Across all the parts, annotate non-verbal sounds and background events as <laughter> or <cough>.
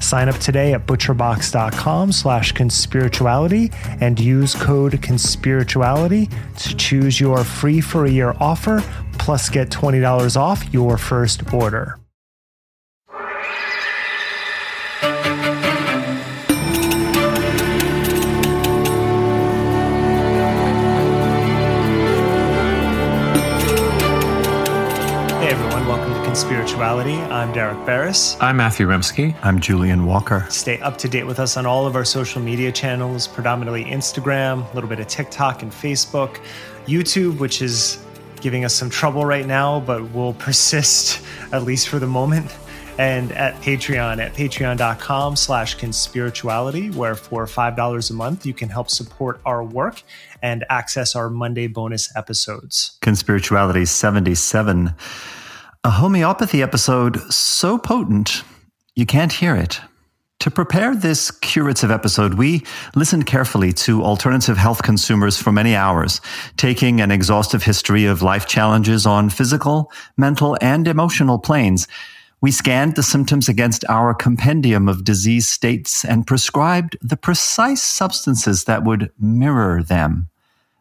Sign up today at butcherbox.com slash conspirituality and use code conspirituality to choose your free for a year offer plus get $20 off your first order. Spirituality. I'm Derek Beres. I'm Matthew Remski. I'm Julian Walker. Stay up to date with us on all of our social media channels, predominantly Instagram, a little bit of TikTok and Facebook, YouTube, which is giving us some trouble right now, but will <laughs> persist at least for the moment. And at Patreon at patreon.com slash conspirituality, where for $5 a month, you can help support our work and access our Monday bonus episodes. Conspirituality 77 a homeopathy episode so potent you can't hear it. To prepare this curative episode, we listened carefully to alternative health consumers for many hours, taking an exhaustive history of life challenges on physical, mental, and emotional planes. We scanned the symptoms against our compendium of disease states and prescribed the precise substances that would mirror them.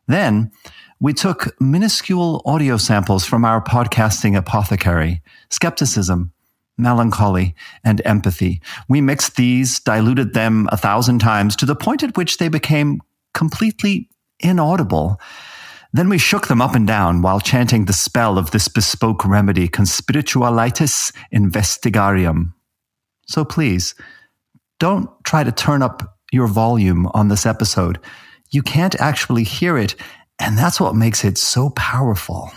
Then, we took minuscule audio samples from our podcasting apothecary, skepticism, melancholy, and empathy. We mixed these, diluted them a thousand times to the point at which they became completely inaudible. Then we shook them up and down while chanting the spell of this bespoke remedy, Conspiritualitis Investigarium. So please, don't try to turn up your volume on this episode. You can't actually hear it, and that's what makes it so powerful.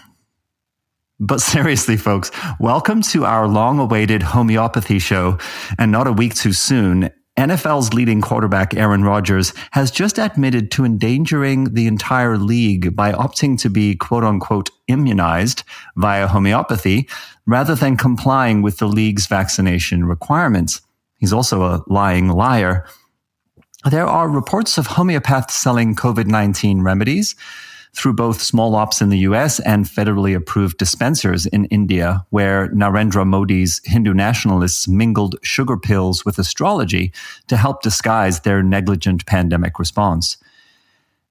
But <laughs> seriously, folks, welcome to our long awaited homeopathy show. And not a week too soon, NFL's leading quarterback, Aaron Rodgers, has just admitted to endangering the entire league by opting to be quote unquote immunized via homeopathy rather than complying with the league's vaccination requirements. He's also a lying liar. There are reports of homeopaths selling COVID 19 remedies through both small ops in the US and federally approved dispensers in India, where Narendra Modi's Hindu nationalists mingled sugar pills with astrology to help disguise their negligent pandemic response.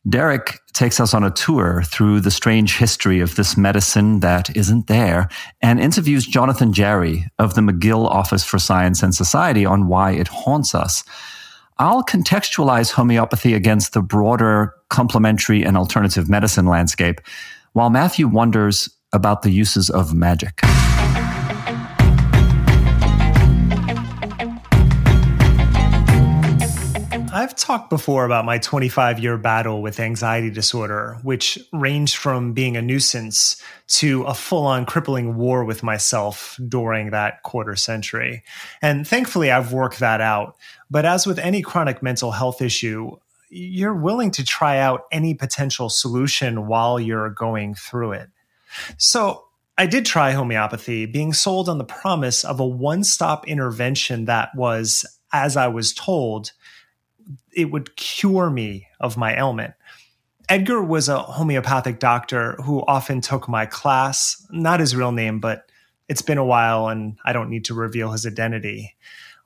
Derek takes us on a tour through the strange history of this medicine that isn't there and interviews Jonathan Jarry of the McGill Office for Science and Society on why it haunts us. I'll contextualize homeopathy against the broader complementary and alternative medicine landscape, while Matthew wonders about the uses of magic. I've talked before about my 25 year battle with anxiety disorder, which ranged from being a nuisance to a full on crippling war with myself during that quarter century. And thankfully, I've worked that out. But as with any chronic mental health issue, you're willing to try out any potential solution while you're going through it. So I did try homeopathy, being sold on the promise of a one stop intervention that was, as I was told, it would cure me of my ailment. Edgar was a homeopathic doctor who often took my class, not his real name, but it's been a while and I don't need to reveal his identity.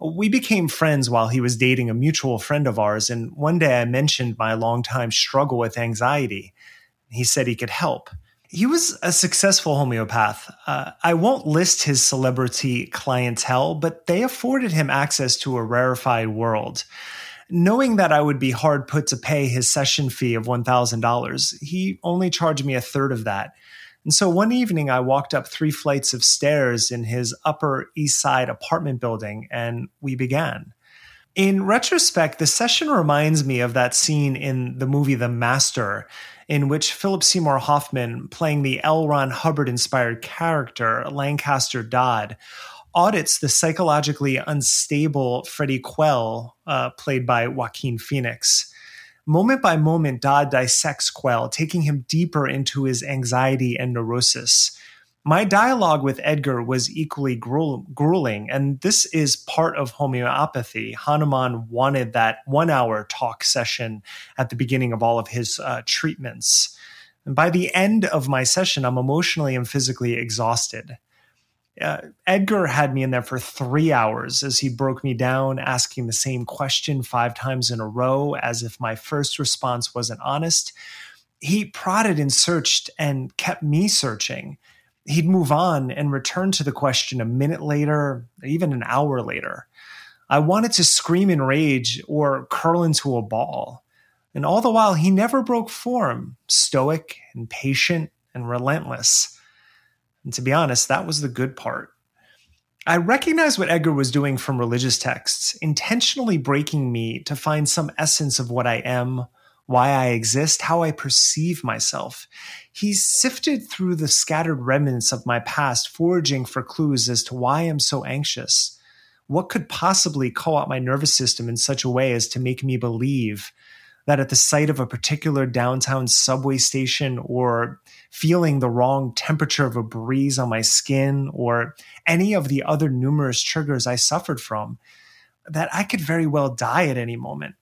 We became friends while he was dating a mutual friend of ours, and one day I mentioned my longtime struggle with anxiety. He said he could help. He was a successful homeopath. Uh, I won't list his celebrity clientele, but they afforded him access to a rarefied world. Knowing that I would be hard put to pay his session fee of $1,000, he only charged me a third of that. And so one evening, I walked up three flights of stairs in his Upper East Side apartment building, and we began. In retrospect, the session reminds me of that scene in the movie The Master, in which Philip Seymour Hoffman, playing the L. Ron Hubbard inspired character Lancaster Dodd, audits the psychologically unstable Freddie Quell, uh, played by Joaquin Phoenix. Moment by moment, Dodd dissects Quell, taking him deeper into his anxiety and neurosis. My dialogue with Edgar was equally grueling, and this is part of homeopathy. Hahnemann wanted that one hour talk session at the beginning of all of his uh, treatments. And by the end of my session, I'm emotionally and physically exhausted uh, Edgar had me in there for three hours as he broke me down, asking the same question five times in a row, as if my first response wasn't honest. He prodded and searched and kept me searching. He'd move on and return to the question a minute later, even an hour later. I wanted to scream in rage or curl into a ball. And all the while, he never broke form, stoic and patient and relentless. And to be honest, that was the good part. I recognized what Edgar was doing from religious texts, intentionally breaking me to find some essence of what I am, why I exist, how I perceive myself. He sifted through the scattered remnants of my past, foraging for clues as to why I'm so anxious. What could possibly call out my nervous system in such a way as to make me believe that at the sight of a particular downtown subway station or feeling the wrong temperature of a breeze on my skin or any of the other numerous triggers I suffered from, that I could very well die at any moment.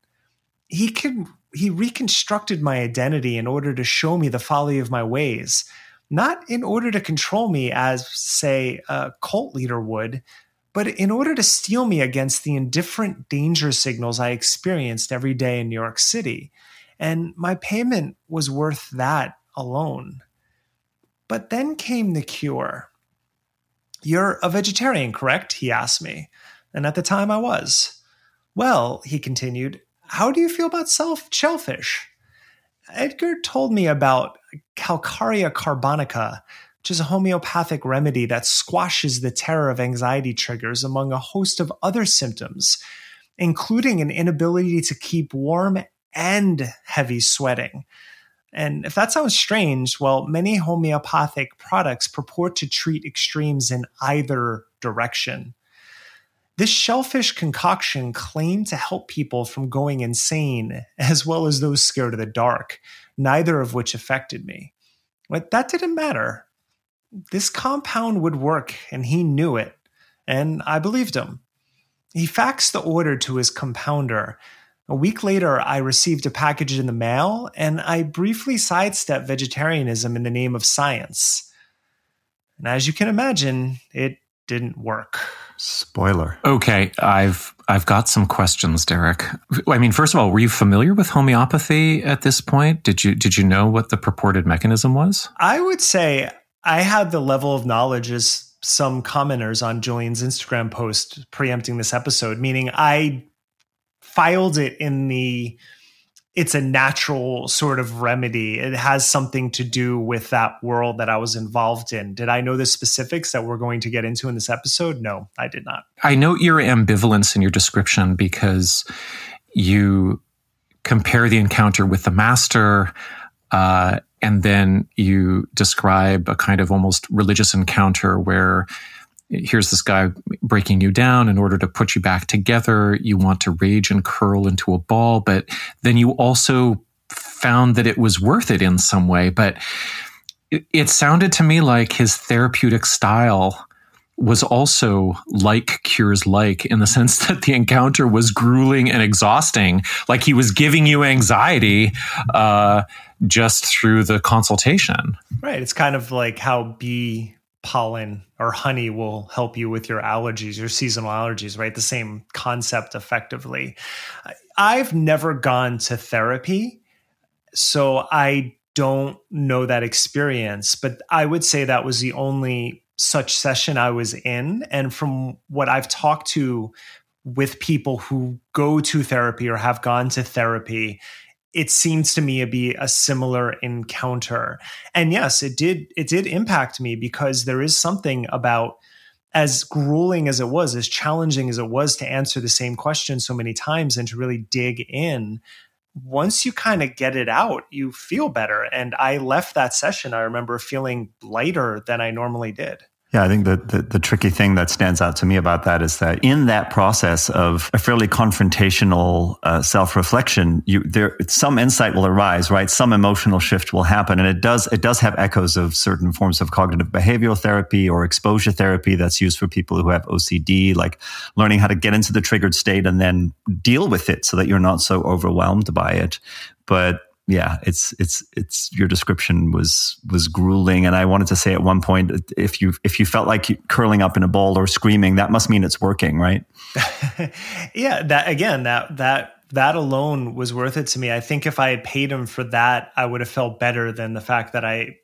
He could he reconstructed my identity in order to show me the folly of my ways, not in order to control me as, say, a cult leader would, but in order to steel me against the indifferent danger signals I experienced every day in New York City. And my payment was worth that alone. But then came the cure. You're a vegetarian, correct? He asked me. And at the time I was. Well, he continued, how do you feel about self shellfish? Edgar told me about Calcarea carbonica, which is a homeopathic remedy that squashes the terror of anxiety triggers among a host of other symptoms, including an inability to keep warm and heavy sweating. And if that sounds strange, well, many homeopathic products purport to treat extremes in either direction. This shellfish concoction claimed to help people from going insane, as well as those scared of the dark, neither of which affected me. But that didn't matter this compound would work, and he knew it, and I believed him. He faxed the order to his compounder. A week later, I received a package in the mail, and I briefly sidestepped vegetarianism in the name of science. And as you can imagine, it didn't work. Spoiler. Okay, I've I've got some questions, Derek. I mean, first of all, were you familiar with homeopathy at this point? Did you did you know what the purported mechanism was? I would say I had the level of knowledge as some commenters on Julian's Instagram post preempting this episode, meaning I filed it in the it's a natural sort of remedy. It has something to do with that world that I was involved in. Did I know the specifics that we're going to get into in this episode? No, I did not. I note your ambivalence in your description because you compare the encounter with the master uh, and then you describe a kind of almost religious encounter where here's this guy breaking you down in order to put you back together. You want to rage and curl into a ball, but then you also found that it was worth it in some way. But it, it sounded to me like his therapeutic style was also like cures like in the sense that the encounter was grueling and exhausting like he was giving you anxiety uh, just through the consultation right it's kind of like how bee pollen or honey will help you with your allergies your seasonal allergies right the same concept effectively i've never gone to therapy so i don't know that experience, but I would say that was the only such session I was in. And from what I've talked to with people who go to therapy or have gone to therapy, it seems to me to be a similar encounter. And yes, it did it did impact me because there is something about as grueling as it was, as challenging as it was to answer the same question so many times and to really dig in, once you kind of get it out, you feel better. And I left that session, I remember feeling lighter than I normally did. Yeah, I think the, the, tricky thing that stands out to me about that is that in that process of a fairly confrontational uh, self reflection, you there some insight will arise, right? Some emotional shift will happen, and it does it does have echoes of certain forms of cognitive behavioral therapy or exposure therapy that's used for people who have OCD, like learning how to get into the triggered state and then deal with it so that you're not so overwhelmed by it. But yeah, it's it's it's your description was was grueling, and I wanted to say at one point, if you if you felt like curling up in a ball or screaming, that must mean it's working, right? <laughs> yeah, that again, that that that alone was worth it to me. I think if I had paid him for that, I would have felt better than the fact that I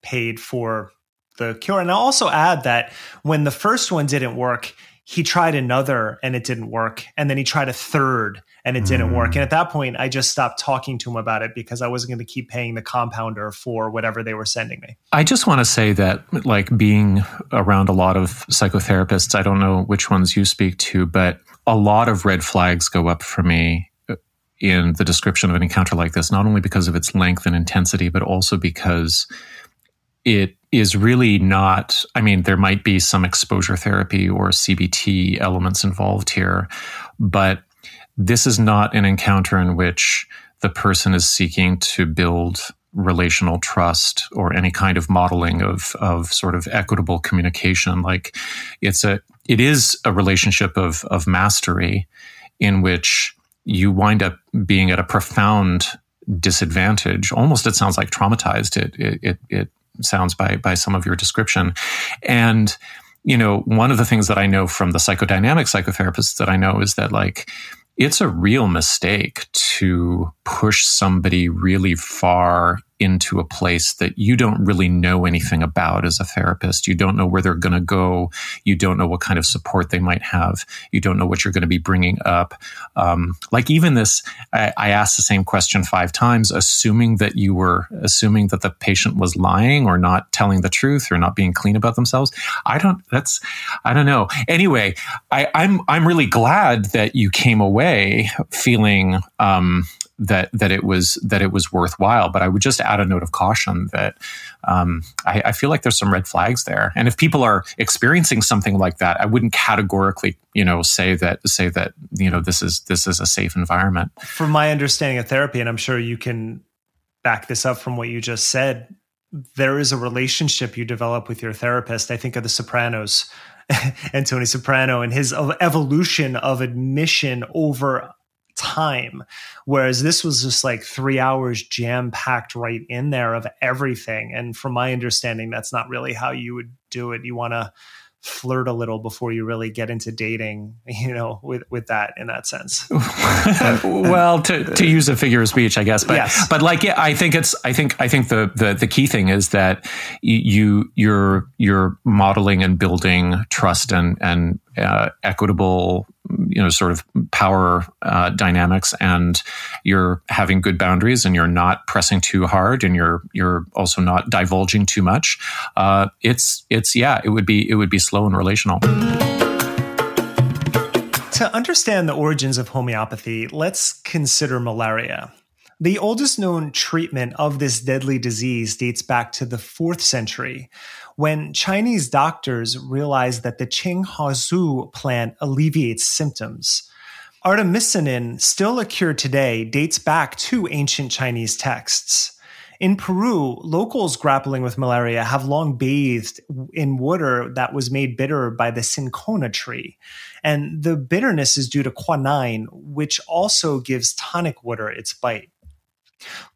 paid for the cure. And I'll also add that when the first one didn't work, he tried another and it didn't work. And then he tried a third and it didn't work. And at that point, I just stopped talking to him about it because I wasn't going to keep paying the compounder for whatever they were sending me. I just want to say that, like, being around a lot of psychotherapists, I don't know which ones you speak to, but a lot of red flags go up for me uh, in the description of an encounter like this, not only because of its length and intensity, but also because it is really not, I mean, there might be some exposure therapy or CBT elements involved here, but this is not an encounter in which the person is seeking to build relational trust or any kind of modeling of of sort of equitable communication. Like it's a it is a relationship of of mastery in which you wind up being at a profound disadvantage. Almost it sounds like traumatized. It it it, it sounds by by some of your description. And you know one of the things that i know from the psychodynamic psychotherapists that i know is that like it's a real mistake to push somebody really far into a place that you don't really know anything about as a therapist. You don't know where they're going to go. You don't know what kind of support they might have. You don't know what you're going to be bringing up. Um, like even this, I, I, asked the same question five times, assuming that you were assuming that the patient was lying or not telling the truth or not being clean about themselves. I don't. That's I don't know. Anyway, I, I'm I'm really glad that you came away feeling. Um, that that it was that it was worthwhile. But I would just add a note of caution that um, I, I, feel like there's some red flags there. And if people are experiencing something like that, I wouldn't categorically, you know, say that say that you know this is this is a safe environment. From my understanding of therapy, and I'm sure you can back this up from what you just said, there is a relationship you develop with your therapist. I think of The Sopranos. <laughs> and Tony Soprano and his evolution of admission over time. Whereas this was just like three hours jam packed right in there of everything. And from my understanding, that's not really how you would do it. You want to flirt a little before you really get into dating, <laughs> you know, with, with that in that sense. <laughs> well, to, to use a figure of speech, I guess, but, yes. but like, yeah, I think it's, I think, I think the, the, the key thing is that you, you're, you're modeling and building trust and, and uh, equitable you know sort of power uh, dynamics and you're having good boundaries and you're not pressing too hard and you're you're also not divulging too much uh, it's it's yeah it would be it would be slow and relational. To understand the origins of homeopathy let's consider malaria. The oldest known treatment of this deadly disease dates back to the 4th century when Chinese doctors realized that the Qinghaozu plant alleviates symptoms. Artemisinin, still a cure today, dates back to ancient Chinese texts. In Peru, locals grappling with malaria have long bathed in water that was made bitter by the cinchona tree. And the bitterness is due to quinine, which also gives tonic water its bite.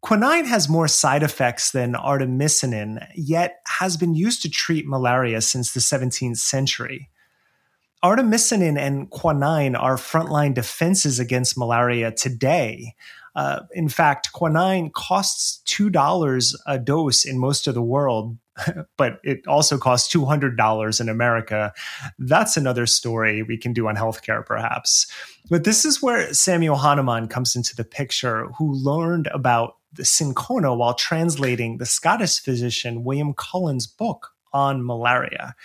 Quinine has more side effects than artemisinin, yet has been used to treat malaria since the 17th century. Artemisinin and quinine are frontline defenses against malaria today. Uh, in fact, quinine costs $2 a dose in most of the world, <laughs> but it also costs $200 in America. That's another story we can do on healthcare, perhaps. But this is where Samuel Hahnemann comes into the picture, who learned about the cinchona while translating the Scottish physician William Cullen's book on malaria.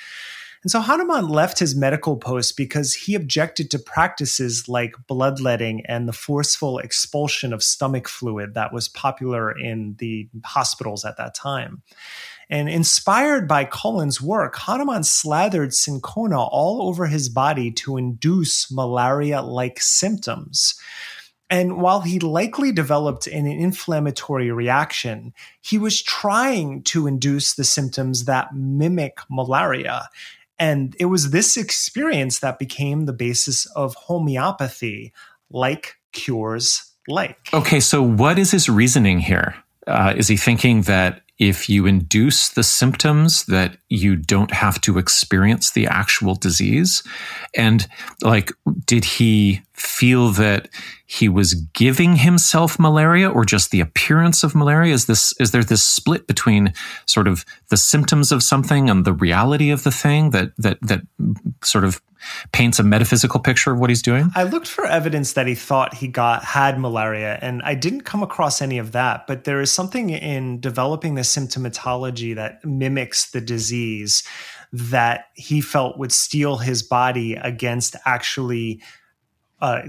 And so Hahnemann left his medical post because he objected to practices like bloodletting and the forceful expulsion of stomach fluid that was popular in the hospitals at that time. And inspired by Cullen's work, Hahnemann slathered cinchona all over his body to induce malaria like symptoms. And while he likely developed an inflammatory reaction, he was trying to induce the symptoms that mimic malaria. And it was this experience that became the basis of homeopathy, like cures like. Okay, so what is his reasoning here? Uh, is he thinking that if you induce the symptoms that you don't have to experience the actual disease. And like did he feel that he was giving himself malaria or just the appearance of malaria? Is this is there this split between sort of the symptoms of something and the reality of the thing that that that sort of paints a metaphysical picture of what he's doing? I looked for evidence that he thought he got had malaria, and I didn't come across any of that. But there is something in developing the symptomatology that mimics the disease that he felt would steel his body against actually uh,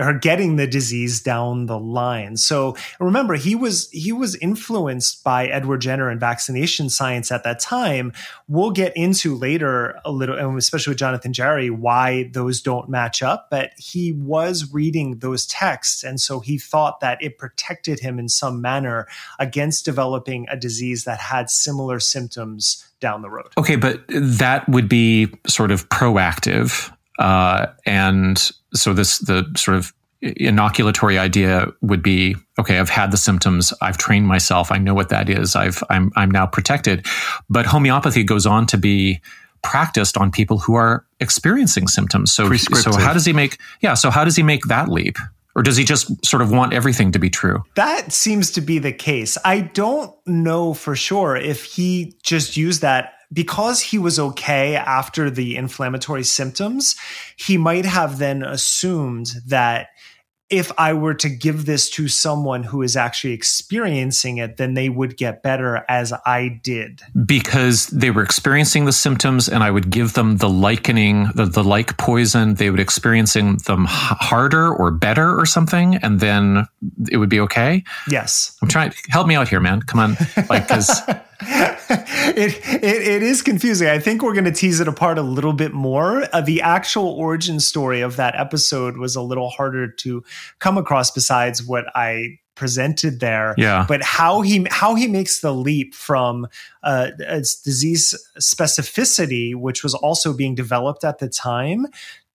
or getting the disease down the line. So remember, he was he was influenced by Edward Jenner and vaccination science at that time. We'll get into later a little, and especially with Jonathan Jarry, why those don't match up. But he was reading those texts, and so he thought that it protected him in some manner against developing a disease that had similar symptoms down the road. Okay, but that would be sort of proactive uh, and so this the sort of inoculatory idea would be okay i've had the symptoms i've trained myself i know what that is i've i'm i'm now protected but homeopathy goes on to be practiced on people who are experiencing symptoms so so how does he make yeah so how does he make that leap or does he just sort of want everything to be true? That seems to be the case. I don't know for sure if he just used that because he was okay after the inflammatory symptoms, he might have then assumed that if I were to give this to someone who is actually experiencing it, then they would get better as I did. Because they were experiencing the symptoms and I would give them the likening, the, the like poison, they would experiencing them harder or better or something. And then it would be okay. Yes. I'm trying, help me out here, man. Come on. Like, cause <laughs> <laughs> it, it, it is confusing. I think we're going to tease it apart a little bit more. Uh, the actual origin story of that episode was a little harder to come across. Besides what I presented there, yeah. But how he how he makes the leap from uh, disease specificity, which was also being developed at the time,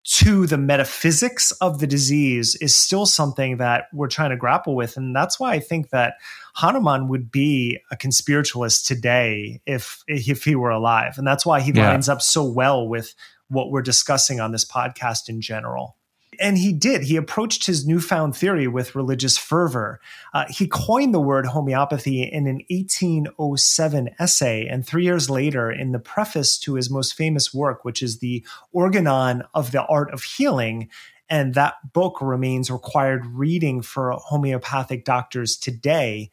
to the metaphysics of the disease is still something that we're trying to grapple with. And that's why I think that Hahnemann would be a conspiritualist today if if he were alive. And that's why he yeah. lines up so well with what we're discussing on this podcast in general. And he did. He approached his newfound theory with religious fervor. Uh, he coined the word homeopathy in an 1807 essay, and three years later, in the preface to his most famous work, which is the Organon of the Art of Healing, and that book remains required reading for homeopathic doctors today.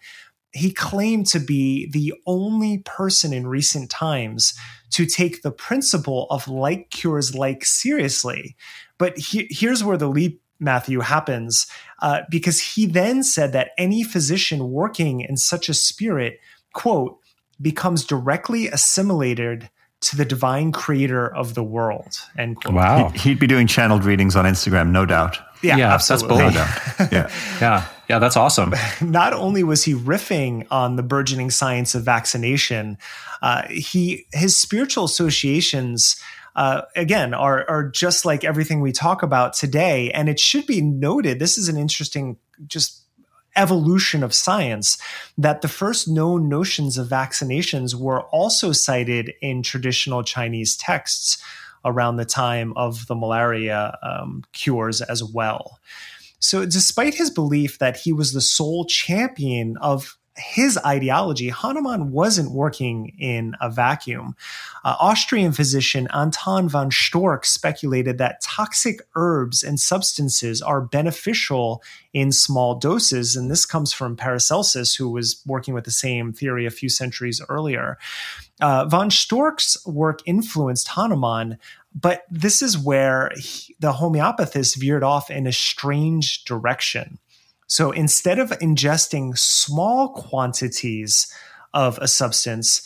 He claimed to be the only person in recent times to take the principle of like cures like seriously. But he, here's where the leap Matthew happens, uh, because he then said that any physician working in such a spirit, quote, becomes directly assimilated to the divine creator of the world. End quote. Wow. He'd, he'd be doing channeled readings on Instagram, no doubt. Yeah, yeah absolutely. That's bold. <laughs> yeah. yeah. Yeah, that's awesome. <laughs> Not only was he riffing on the burgeoning science of vaccination, uh, he his spiritual associations uh, again are are just like everything we talk about today. And it should be noted. This is an interesting just evolution of science that the first known notions of vaccinations were also cited in traditional Chinese texts around the time of the malaria um, cures as well. So, despite his belief that he was the sole champion of his ideology, Hahnemann wasn't working in a vacuum. Uh, Austrian physician Anton von Storck speculated that toxic herbs and substances are beneficial in small doses. And this comes from Paracelsus, who was working with the same theory a few centuries earlier. Uh, von Storck's work influenced Hahnemann, but this is where he, the homeopathists veered off in a strange direction. So instead of ingesting small quantities of a substance,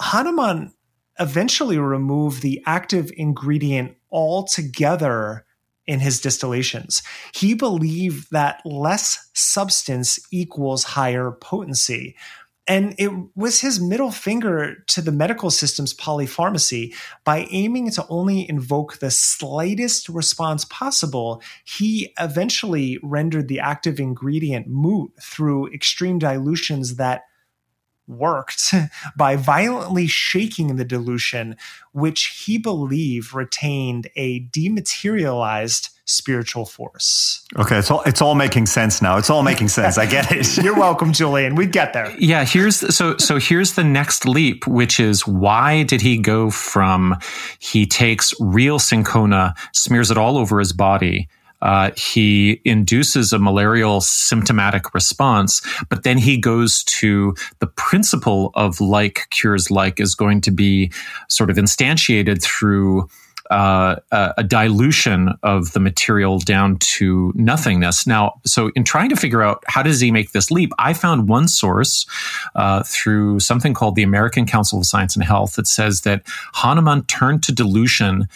Hahnemann eventually removed the active ingredient altogether in his distillations. He believed that less substance equals higher potency. And it was his middle finger to the medical system's polypharmacy. By aiming to only invoke the slightest response possible, he eventually rendered the active ingredient moot through extreme dilutions that worked <laughs> by violently shaking the dilution, which he believed retained a dematerialized spiritual force. Okay, it's all it's all making sense now. It's all making sense. I get it. <laughs> You're welcome, Julian. We'd get there. Yeah, here's so so here's the next leap, which is why did he go from he takes real cinchona, smears it all over his body, uh, he induces a malarial symptomatic response, but then he goes to the principle of like cures like is going to be sort of instantiated through uh, a, dilution of the material down to nothingness. Now, so in trying to figure out how does he make this leap, I found one source uh, through something called the American Council of Science and Health that says that Hahnemann turned to dilution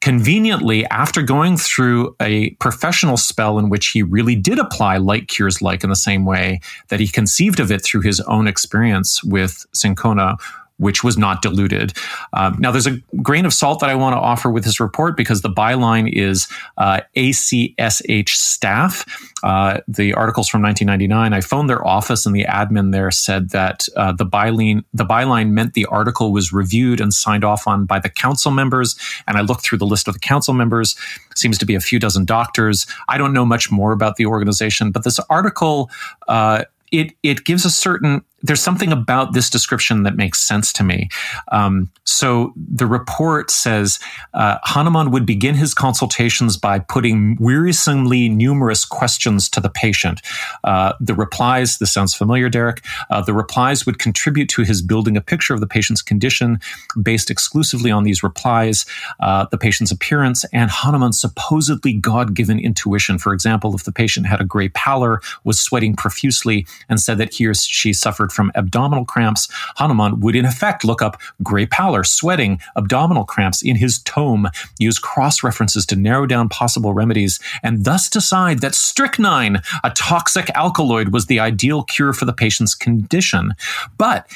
conveniently after going through a professional spell in which he really did apply like cures like in the same way that he conceived of it through his own experience with cinchona which was not diluted. Um, now, there's a grain of salt that I want to offer with this report because the byline is uh, ACSH staff. Uh, the article's from 1999. I phoned their office, and the admin there said that uh, the byline the byline meant the article was reviewed and signed off on by the council members. And I looked through the list of the council members. Seems to be a few dozen doctors. I don't know much more about the organization, but this article uh, it it gives a certain there's something about this description that makes sense to me. Um, so the report says uh, Hahnemann would begin his consultations by putting wearisomely numerous questions to the patient. Uh, the replies, this sounds familiar, Derek, uh, the replies would contribute to his building a picture of the patient's condition based exclusively on these replies, uh, the patient's appearance, and Hahnemann's supposedly God given intuition. For example, if the patient had a gray pallor, was sweating profusely, and said that he or she suffered suffered from abdominal cramps, Hahnemann would in effect look up gray pallor, sweating, abdominal cramps in his tome, use cross references to narrow down possible remedies, and thus decide that strychnine, a toxic alkaloid, was the ideal cure for the patient's condition. But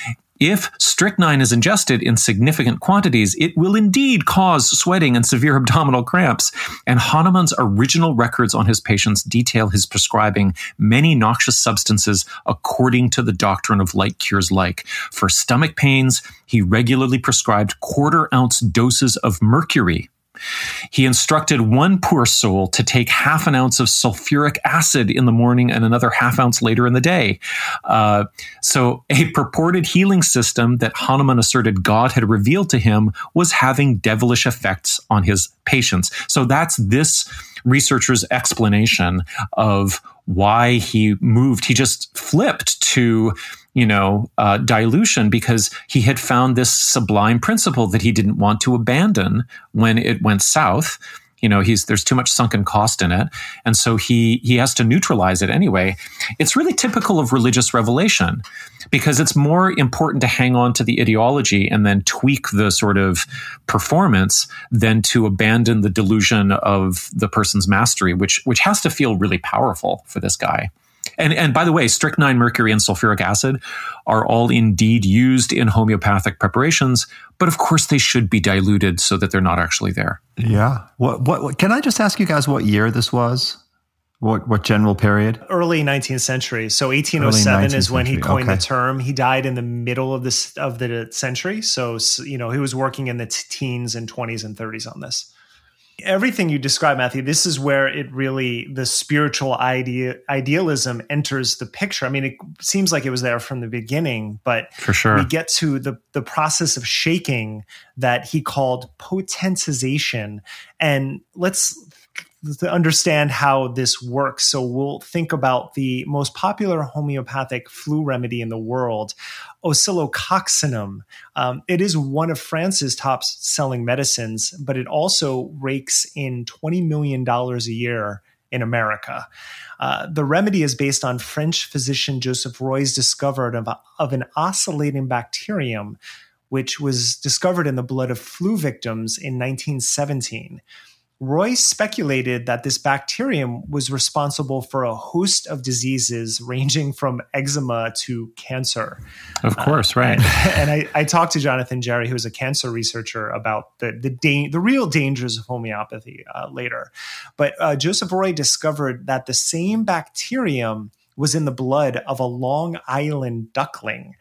if strychnine is ingested in significant quantities, it will indeed cause sweating and severe <laughs> abdominal cramps. And Hahnemann's original records on his patients detail his prescribing many noxious substances according to the doctrine of like cures like. For stomach pains, he regularly prescribed quarter ounce doses of mercury he instructed one poor soul to take half an ounce of sulfuric acid in the morning and another half ounce later in the day. Uh, so, a purported healing system that Hahnemann asserted God had revealed to him was having devilish effects on his patients. So, that's this researcher's explanation of why he moved. He just flipped to you know, uh, dilution because he had found this sublime principle that he didn't want to abandon when it went south. You know, he's there's too much sunken cost in it, and so he he has to neutralize it anyway. It's really typical of religious revelation because it's more important to hang on to the ideology and then tweak the sort of performance than to abandon the delusion of the person's mastery, which which has to feel really powerful for this guy. And, and by the way, strychnine, mercury, and sulfuric acid are all indeed used in homeopathic preparations, but of course they should be diluted so that they're not actually there. Yeah. What, what, what can I just ask you guys what year this was? What what general period? Early 19th century. So 1807 is when he coined okay. the term. He died in the middle of this of the century. So you know he was working in the teens and 20s and 30s on this everything you describe, Matthew, this is where it really the spiritual idea idealism enters the picture. I mean, it seems like it was there from the beginning, but for sure we get to the the process of shaking that he called potentization, and let's to understand how this works. So we'll think about the most popular homeopathic flu remedy in the world, oscillococcinum. Um, it is one of France's top selling medicines, but it also rakes in $20 million a year in America. Uh, the remedy is based on French physician Joseph Roy's discovery of, of an oscillating bacterium, which was discovered in the blood of flu victims in 1917. Roy speculated that this bacterium was responsible for a host of diseases ranging from eczema to cancer. Of course, uh, right. And, <laughs> and I, I, talked to Jonathan Jarry, who's a cancer researcher, about the the, da- the real dangers of homeopathy uh, later. But uh, Joseph Roy discovered that the same bacterium was in the blood of a Long Island duckling.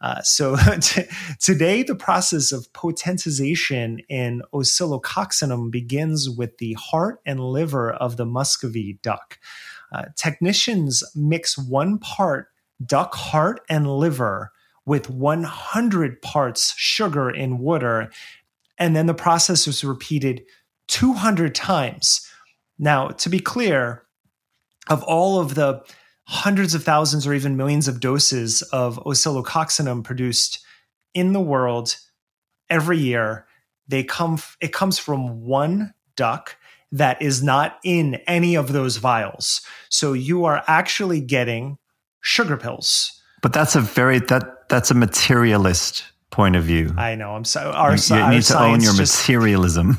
Uh, so <laughs> t- today, the process of potentization in oscillococcinum begins with the heart and liver of the Muscovy duck. Uh, technicians mix one part duck heart and liver with 100 parts sugar in water, and then the process is repeated 200 times. Now, to be clear, of all of the hundreds of thousands or even millions of doses of oscillococcinum produced in the world every year. They come it comes from one duck that is not in any of those vials. So you are actually getting sugar pills. But that's a very that that's a materialist point of view. I know. I'm so our, you, you our need to own your just, materialism.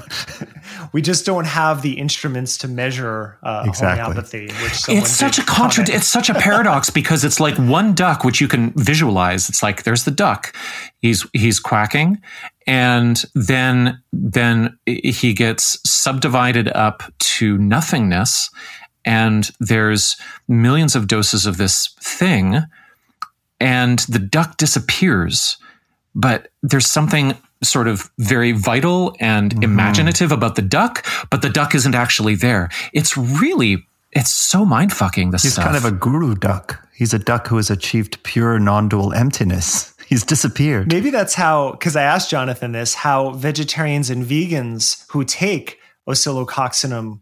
<laughs> we just don't have the instruments to measure uh, exactly. homeopathy. Which it's such a contra- It's such a paradox <laughs> because it's like one duck, which you can visualize. It's like there's the duck, he's he's quacking, and then then he gets subdivided up to nothingness, and there's millions of doses of this thing, and the duck disappears but there's something sort of very vital and mm-hmm. imaginative about the duck, but the duck isn't actually there. It's really it's so mind fucking. This he's stuff. kind of a guru duck. He's a duck who has achieved pure non-dual emptiness. <laughs> He's disappeared. Maybe that's how. Because I asked Jonathan this: how vegetarians and vegans who take oscillococcinum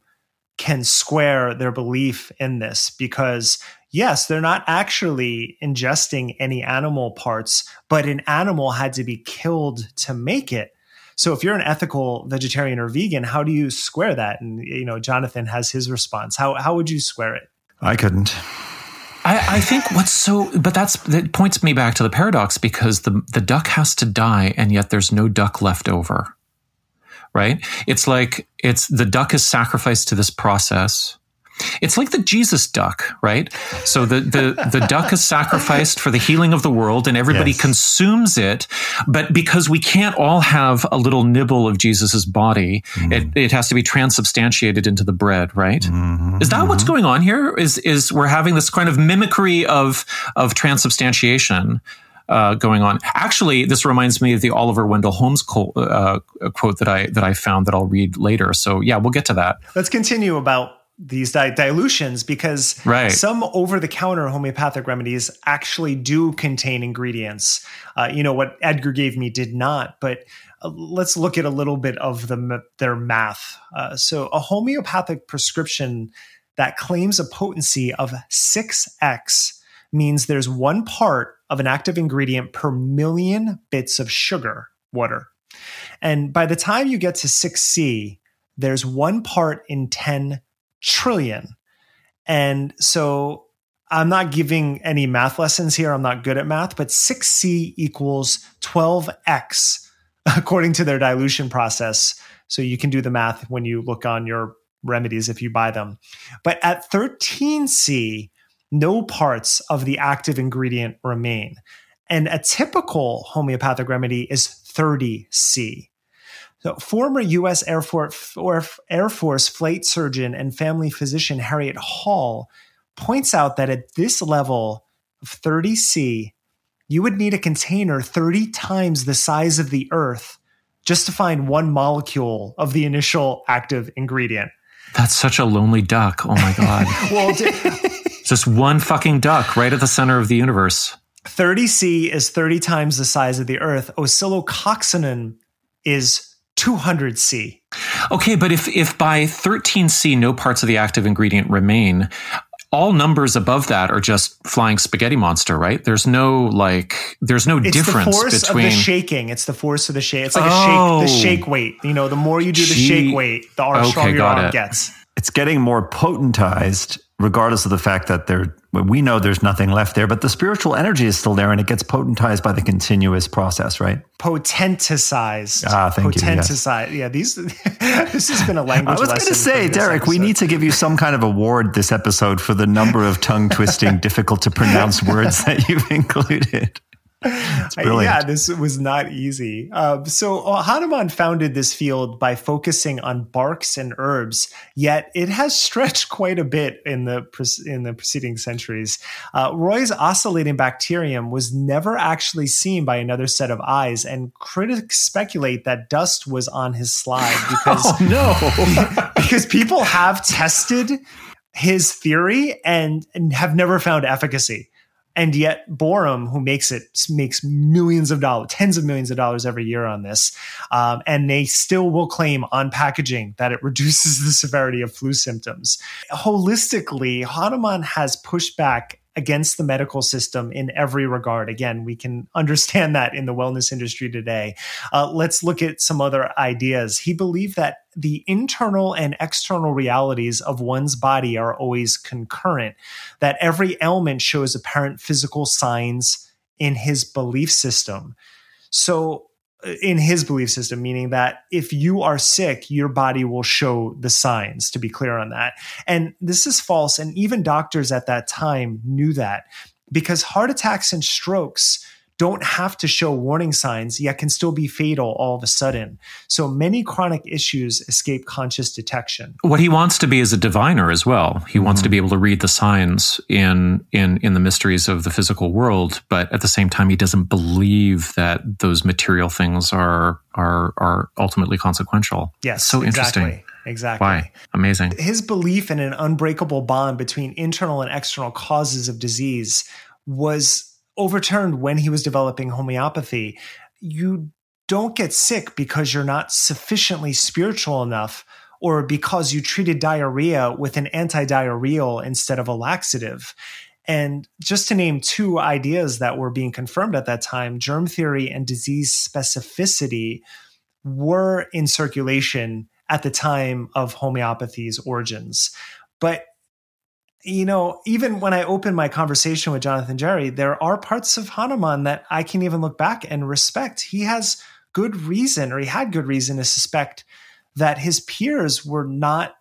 can square their belief in this because yes, they're not actually ingesting any animal parts, but an animal had to be killed to make it. So if you're an ethical vegetarian or vegan, how do you square that? And you know, Jonathan has his response. How how would you square it? I couldn't. I, I think what's so, but that's that points me back to the paradox because the the duck has to die, and yet there's no duck left over. Right? It's like it's the duck is sacrificed to this process it's like the Jesus duck, right? So the, the, the duck is sacrificed for the healing of the world and everybody yes. consumes it. But because we can't all have a little nibble of Jesus's body, mm. it, it has to be transubstantiated into the bread, right? Mm-hmm. Is that what's mm-hmm. going on here? Is, is we're having this kind of mimicry of, of transubstantiation? Uh, going on. Actually, this reminds me of the Oliver Wendell Holmes quote, uh, quote that I that I found that I'll read later. So yeah, we'll get to that. Let's continue about these di- dilutions because right. some over-the-counter homeopathic remedies actually do contain ingredients. Uh, you know what Edgar gave me did not, but uh, let's look at a little bit of the, their math. Uh, so, a homeopathic prescription that claims a potency of six x means there's one part of an active ingredient per million bits of sugar water, and by the time you get to six c, there's one part in ten trillion. And so I'm not giving any math lessons here. I'm not good at math, but 6C equals 12X <laughs> according to their dilution process. So you can do the math when you look on your remedies if you buy them. But at 13C, no parts of the active ingredient remain. And a typical homeopathic remedy is 30C. So, former U.S. Air Force, Air Force flight surgeon and family physician Harriet Hall points out that at this level of 30C, you would need a container 30 times the size of the Earth just to find one molecule of the initial active ingredient. That's such a lonely duck. Oh my God. <laughs> well, just one fucking duck right at the center of the universe. 30C is 30 times the size of the Earth. Oscillococcinum is 200C. Okay, but if if by 13C no parts of the active ingredient remain, all numbers above that are just flying spaghetti monster, right? There's no like, there's no it's difference the force between of the shaking. It's the force of the shake. It's like oh. a shake, the oh. shake weight. You know, the more you do the Gee. shake weight, the okay, stronger your arm it. gets. It's getting more potentized, regardless of the fact that there we know there's nothing left there, but the spiritual energy is still there, and it gets potentized by the continuous process, right? Potenticized. Ah, thank Potenticized. you. Yes. Yeah, these. <laughs> this has been a language. I was going to say, Derek, episode. we need to give you some kind of award this episode for the number of tongue twisting, <laughs> difficult to pronounce words that you've included. Yeah, this was not easy. Uh, so uh, Hahnemann founded this field by focusing on barks and herbs, yet it has <laughs> stretched quite a bit in the in the preceding centuries. Uh, Roy's oscillating bacterium was never actually seen by another set of eyes, and critics speculate that dust was on his slide <laughs> because oh, no, <laughs> because people have tested his theory and, and have never found efficacy. And yet, Boiron, who makes it, makes millions of dollars, tens of millions of dollars every year on this. Um, and they still will claim on packaging that it <laughs> reduces the severity of flu symptoms. Holistically, Hahnemann has pushed back against the medical system in every regard. Again, we can <laughs> understand that in the wellness industry today. Uh, let's look at some other ideas. He believed that the internal and external realities of one's body are always concurrent, that every ailment shows apparent physical signs in his belief system. So, in his belief system, meaning that if you are sick, your body will show the signs, to be clear on that. And this is false. And even doctors at that time knew that because heart attacks and strokes don't have to show warning signs, yet can still be fatal all of a sudden. So many chronic issues escape conscious detection. What he wants to be is a diviner as well. He mm-hmm. wants to be able to read the signs in in in the mysteries of the physical world, but at the same time, he doesn't believe that those material things are are are ultimately consequential. Yes, so exactly. interesting. Exactly. Why? Amazing. His belief in an unbreakable bond between internal and external causes of disease was overturned when he was developing homeopathy. You don't get sick because you're not sufficiently spiritual enough or because you treated diarrhea with an anti-diarrheal instead of a laxative. And just to name two ideas that were being confirmed at that time, germ theory and disease specificity were in circulation at the time of homeopathy's origins. But you know, even when I open my conversation with Jonathan Jarry, there are parts of Hahnemann that I can even look back and respect. He has good reason, or he had good reason to suspect that his peers were not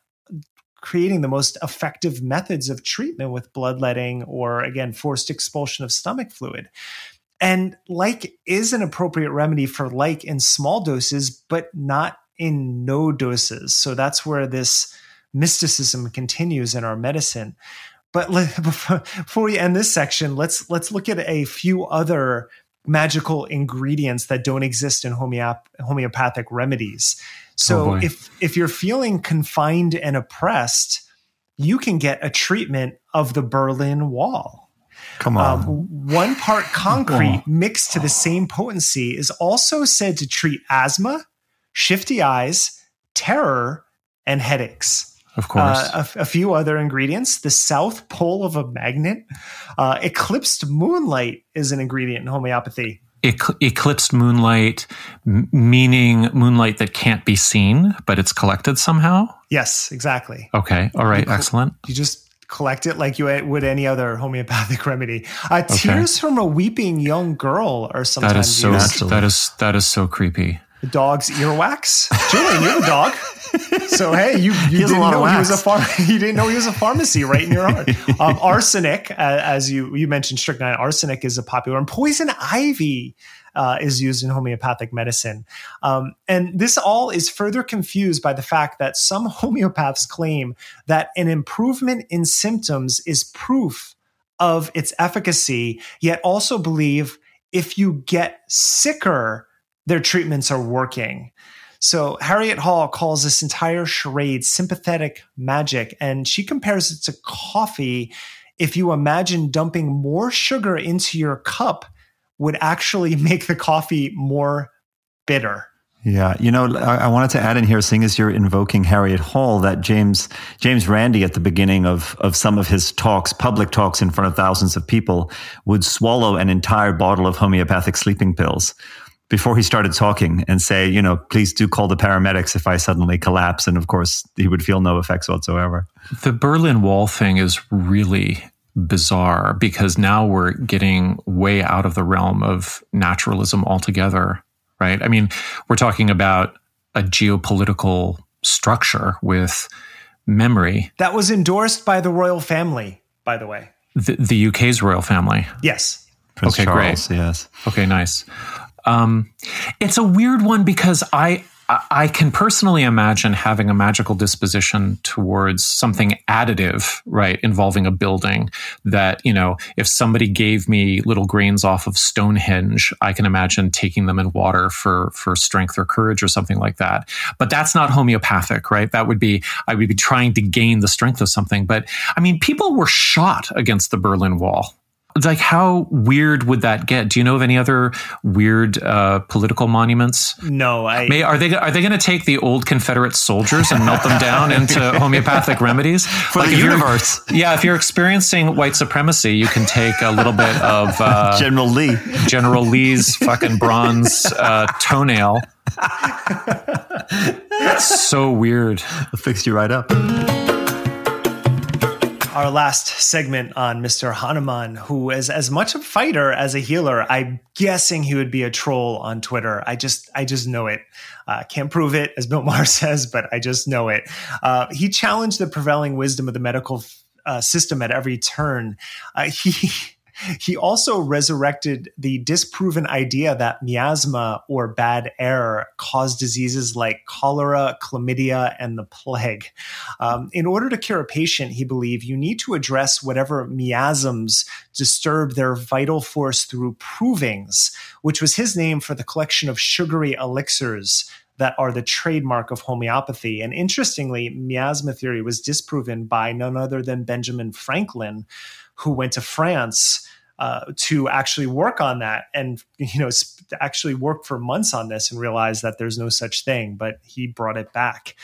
creating the most effective methods of treatment with bloodletting or, again, forced expulsion of stomach fluid. And like is an appropriate remedy for like in small doses, but not in no doses. So that's where this mysticism continues in our medicine. But let, <laughs> before we end this section, let's let's look at a few other magical ingredients that don't exist in homeop- homeopathic remedies. So oh if if you're feeling confined and oppressed, you can get a treatment of the Berlin Wall. Come on. Um, one part <laughs> concrete mixed to the same potency is also said to treat asthma, shifty eyes, terror, and headaches. Of course. Uh, a, a, few other ingredients. The south pole of a magnet. Uh, eclipsed moonlight is an ingredient in homeopathy. eclipsed moonlight, m- meaning moonlight that can't be seen, but it's collected somehow? Yes, exactly. Okay. All right. You Excellent. You just collect it like you would any other homeopathic <laughs> remedy. Uh, okay. Tears from a weeping young girl are sometimes that is so used. that is that is so creepy. The dog's earwax. Julian, you're the dog. <laughs> <laughs> so hey, you, you didn't know he was a farm. <laughs> you didn't know he was a pharmacy right in your heart. <laughs> Um, arsenic, uh, as you you mentioned, strychnine. Arsenic is a popular, and poison ivy uh, is used in homeopathic medicine. Um, and this all is further confused by the fact that some homeopaths claim that an improvement in symptoms is proof of its efficacy, yet also believe if you get sicker their treatments are working. So Harriet Hall calls this entire charade sympathetic magic, and she compares it to coffee. If you imagine dumping more sugar into your cup, would actually <laughs> make the coffee more bitter. Yeah, you know, I, wanted to add in here, seeing as you're invoking Harriet Hall, that James James Randi at the beginning of of some of his talks, public talks in front of thousands of people, would swallow an entire bottle of homeopathic sleeping pills before he started talking and say, you know, please do call the paramedics if I suddenly collapse. And of course, he would feel no effects whatsoever. The Berlin Wall thing is really bizarre because now we're getting way out of the realm of naturalism altogether right? I mean, we're talking about a geopolitical structure with memory. That was endorsed by the royal family, by the way. The, the UK's royal family. Yes. Prince okay, Charles, great. Yes. Okay, nice. Um, it's a weird one because I I can personally imagine having a magical disposition towards something additive, right, involving a building that, you know, if somebody gave me little grains off of Stonehenge, I can imagine taking them in water for, for strength or courage or something like that. But that's not homeopathic, right? That would be, I would be trying to gain the strength of something. But I mean, people were shot against the Berlin Wall like how weird would that get? Do you know of any other weird uh, political monuments? No, I May, are they are they going to take the old Confederate soldiers and melt them down into <laughs> homeopathic remedies for like the universe? Yeah, if you're experiencing white supremacy, you can take a little bit of uh, <laughs> General Lee, General Lee's fucking bronze uh, toenail. That's <laughs> so weird. I'll fix you right up our last segment on Mr. Hahnemann, who is as much a fighter as a healer. I'm guessing he would be a troll on Twitter. I just, I just know it. Uh, can't prove it, as Bill <laughs> Maher says, but I just know it. Uh, he challenged the prevailing wisdom of the medical uh, system at every turn. Uh, <laughs> he he also resurrected the disproven idea that miasma or bad air caused diseases like cholera, chlamydia, and the plague. Um, in order to cure a patient, he believed you need to address whatever miasms disturb their vital force through provings, which was his name for the collection of sugary elixirs that are the trademark of homeopathy. And interestingly, miasma theory was disproven by none other than Benjamin Franklin, who went to France uh, to actually work on that and you know actually work for months on this and realize that there's no such thing but he brought it back.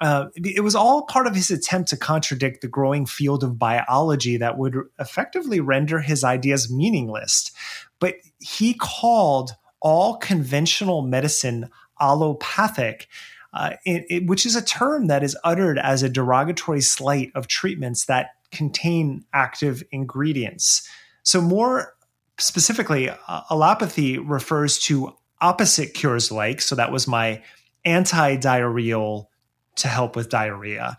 Uh, it was all part of his attempt to contradict the growing field of biology that would effectively render his ideas meaningless. But he called all conventional medicine allopathic uh, it, it, which is a term that is uttered as a derogatory slight of treatments that contain active ingredients. So, more specifically, allopathy refers to opposite cures like. So, that was my anti diarrheal to help with diarrhea.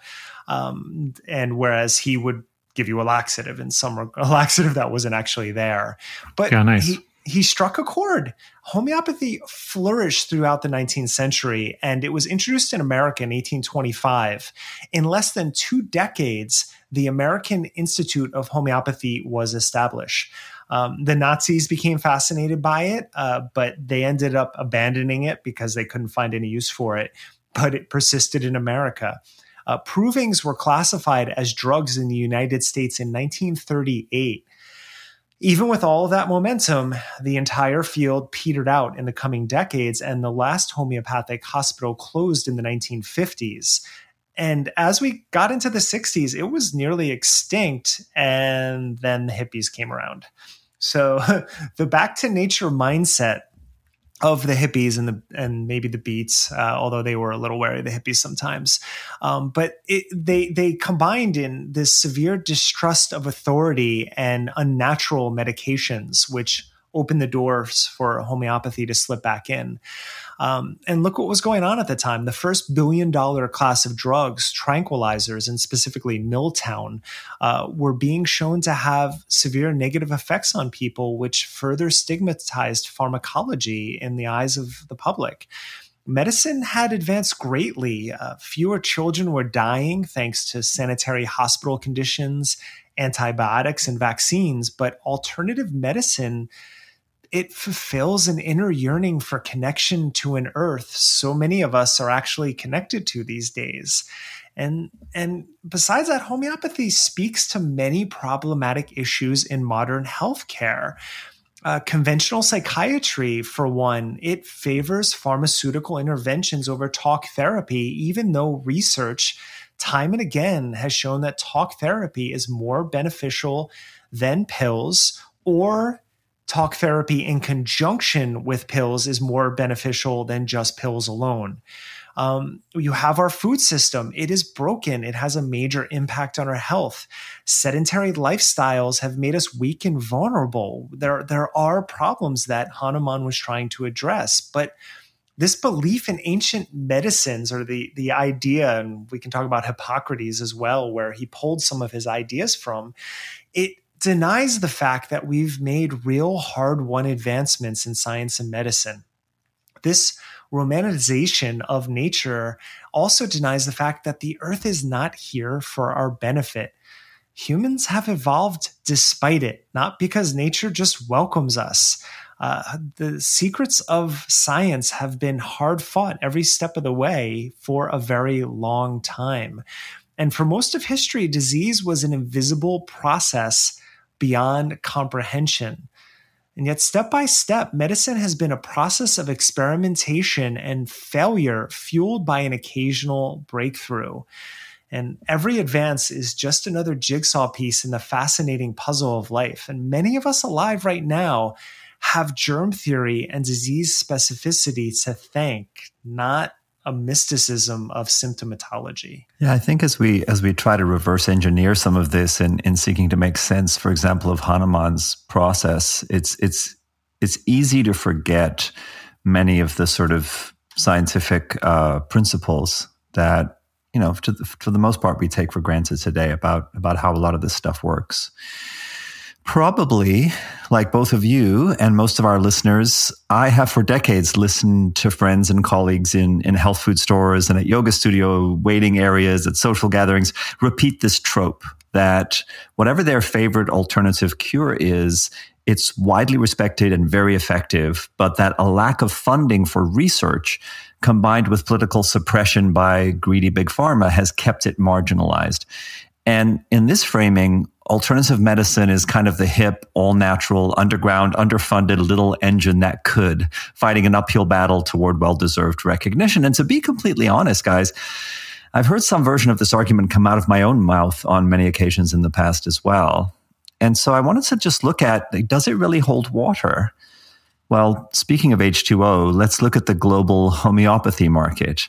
Um, and whereas he would give you a laxative in some <laughs> a laxative that wasn't actually there. But yeah, nice. he, he struck a chord. Homeopathy flourished throughout the 19th century, and it was introduced in America in 1825. In less than two decades, the American Institute of Homeopathy was established. Um, the Nazis became fascinated by it, uh, but they ended up abandoning it because they couldn't find any use for it. But it persisted in America. Uh, provings were classified as drugs in the United States in 1938 even with all of that momentum, the entire field petered out in the coming decades, and the last homeopathic hospital closed in the 1950s. And as we got into the 60s, it was nearly extinct, and then the hippies came around. So <laughs> the back to nature mindset of the hippies and the and maybe the beats, uh, although they were a little wary of the hippies sometimes. Um, but it, they they combined in this severe distrust of authority and unnatural medications, which opened the doors for homeopathy to slip back in. Um, and look what was going on at the time. The first billion dollar class of drugs, tranquilizers, and specifically Miltown, uh, were being shown to have severe negative effects on people, which further stigmatized pharmacology in the eyes of the public medicine had advanced greatly. Uh, fewer children were dying thanks to sanitary hospital conditions, antibiotics, and vaccines, but alternative medicine it fulfills an inner yearning for connection to an earth so many of us are actually connected to these days. And and besides that, homeopathy speaks to many problematic issues in modern healthcare. Uh, conventional psychiatry, for one, it favors pharmaceutical interventions over talk therapy, even though research time and again has shown that talk therapy is more beneficial than pills or talk therapy in conjunction with pills is more beneficial than just pills alone. Um, you have our food system. It is broken. It has a major impact on our health. Sedentary lifestyles have made us weak and vulnerable. There, there are problems that Hahnemann was trying to address, but this belief in ancient medicines or the the idea and we can talk about hippocrates as well where he pulled some of his ideas from it denies the fact that we've made real hard won advancements in science and medicine this romanticization of nature also denies the fact that the earth is not here for our benefit. Humans have evolved despite it, not because nature just welcomes us. Uh, the secrets of science have been hard fought every step of the way for a very long time. And for most of history, disease was an invisible process beyond comprehension. And yet, step by step, medicine has been a process of experimentation and failure fueled by an occasional breakthrough. And every advance is just another jigsaw piece in the fascinating puzzle of life. And many of us alive right now have germ theory and disease specificity to thank, not a mysticism of symptomatology. Yeah, I think as we as we try to reverse engineer some of this in, in seeking to make sense, for example, of Hahnemann's process, it's it's it's easy to forget many of the sort of scientific uh, principles that you know, to the, for the most part, we take for granted today about about how a lot of this stuff works probably like both of you and most of our listeners, I have for decades listened to friends and colleagues in, in health food stores and at yoga studio waiting areas, at social gatherings, repeat this trope that whatever their favorite alternative cure is, it's widely respected and very effective, but that a lack of funding for research combined with political suppression by greedy big pharma has kept it marginalized. And in this framing, alternative medicine is kind of the hip, all natural, underground, underfunded little engine that could, fighting an uphill battle toward well deserved recognition. And to be completely honest, guys, I've heard some version of this argument come out of my own mouth on many occasions in the past as well. And so I wanted to just look at does it really hold water? Well, speaking of H2O, let's look at the global homeopathy market.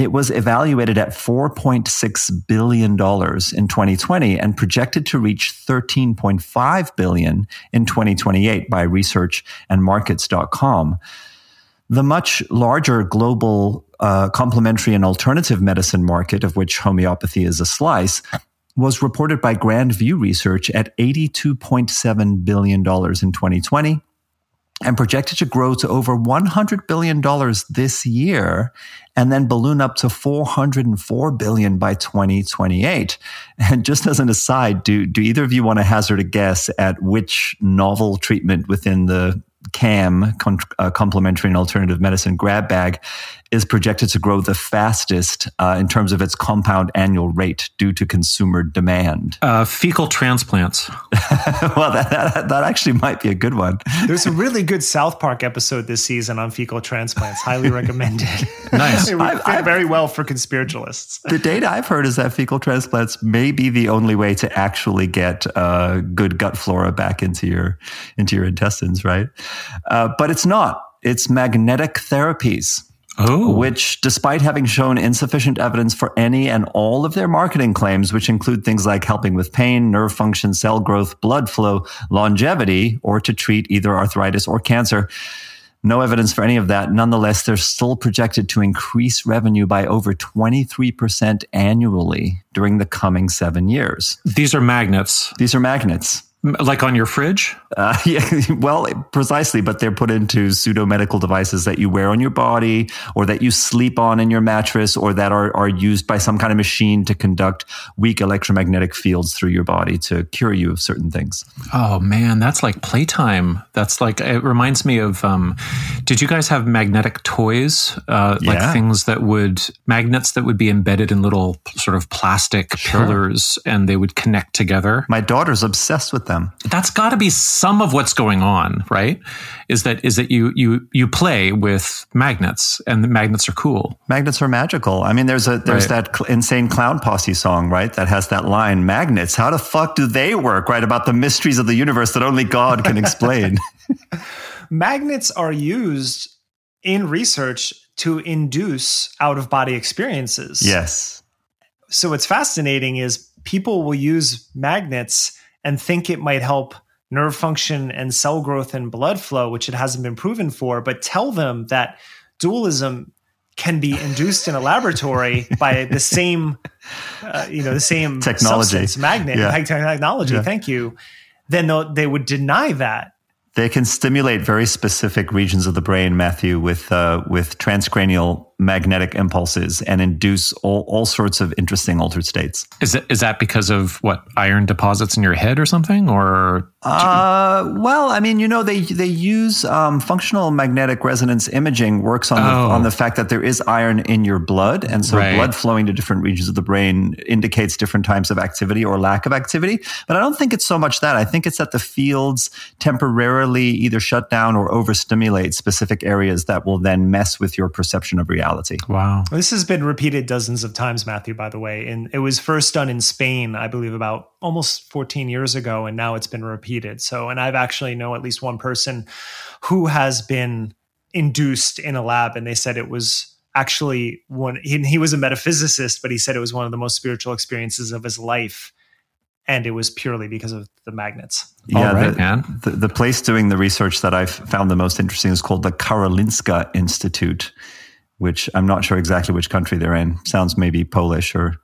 It was evaluated at $4.6 billion in 2020 and projected to reach $13.5 billion in 2028 by research and. The much larger global uh, complementary and alternative medicine market, of which homeopathy is a slice, was reported by Grand View Research at $82.7 billion in 2020 and projected to grow to over $100 billion this year and then balloon up to 404 billion by 2028. And just as an aside, do, do either of you want to hazard a guess at which novel treatment within the CAM, uh, complementary and alternative medicine grab bag, is projected to grow the fastest uh, in terms of its compound annual rate due to consumer demand. Uh, fecal transplants. <laughs> well, that, that, that, actually might be a good one. There's a really good South Park episode this season on fecal transplants. Highly <laughs> recommended. nice. <laughs> it would fit very well for conspiritualists. The data I've heard is that fecal transplants may be the only way to actually get uh, good gut flora back into your into your intestines, right? Uh, but it's not. It's magnetic therapies. Oh. Which, despite having shown insufficient evidence for any and all of their marketing claims, which include things like helping with pain, nerve function, cell growth, blood flow, longevity, or to treat either arthritis or cancer, no evidence for any of that. Nonetheless, they're still projected to increase revenue by over 23% annually during the coming seven years. These are magnets. These are magnets. Like on your fridge? Uh, <laughs> yeah, <laughs> well, precisely, but they're put into pseudo medical devices that you wear on your body or that you sleep on in your mattress or that are, are used by some kind of machine to conduct weak electromagnetic fields through your body to cure you of certain things. Oh man, that's like playtime. That's like, it reminds me of, um, did you guys have magnetic toys? Uh, like Yeah. things that would, magnets that would be embedded in little sort of plastic Sure. pillars and they would connect together? My daughter's obsessed with them. that's got to be some of what's going on, right? Is that is that you you you play with magnets and the magnets are cool. Magnets are magical. I mean, there's a there's Right. that cl- insane clown posse song, right? That has that line, "Magnets, how the fuck do they work?" Right about the mysteries of the universe that only God can explain. <laughs> Magnets are used in research to induce out of body experiences. yes, So what's fascinating is people will use magnets and think it might help nerve function and cell growth and blood flow, which it hasn't been proven for, but tell them that dualism can be induced in a laboratory by the same, uh, you know, the same Technology. substance, magnet Yeah. technology. Yeah. Thank you. Then they would deny that. they can stimulate very specific regions of the brain, Matthew, with uh, with transcranial magnetic impulses and induce all, all sorts of interesting altered states. Is it is that because of what iron deposits in your head or something or Uh, well, I mean, you know, they they use um, functional magnetic resonance imaging works on the, Oh. on the fact that there is iron in your blood, and so Right. blood flowing to different regions of the brain indicates different types of activity or lack of activity. But I don't think it's so much that. I think it's that the fields temporarily either shut down or overstimulate specific areas that will then mess with your perception of reality. Wow? This has been repeated dozens of times, Matthew, by the way. And it was first done in Spain, I believe, about almost 14 years ago. And now it's been repeated. So, and I've actually know at least one person who has been induced in a lab. And they said it was actually one, he, he was a metaphysicist, but he said it was one of the most spiritual experiences of his life. And it was purely because of the magnets. All Yeah, right, the, man. The, the place doing the research that I've found the most interesting is called the Karolinska Institute, which I'm not sure exactly which country they're in. Sounds maybe Polish or,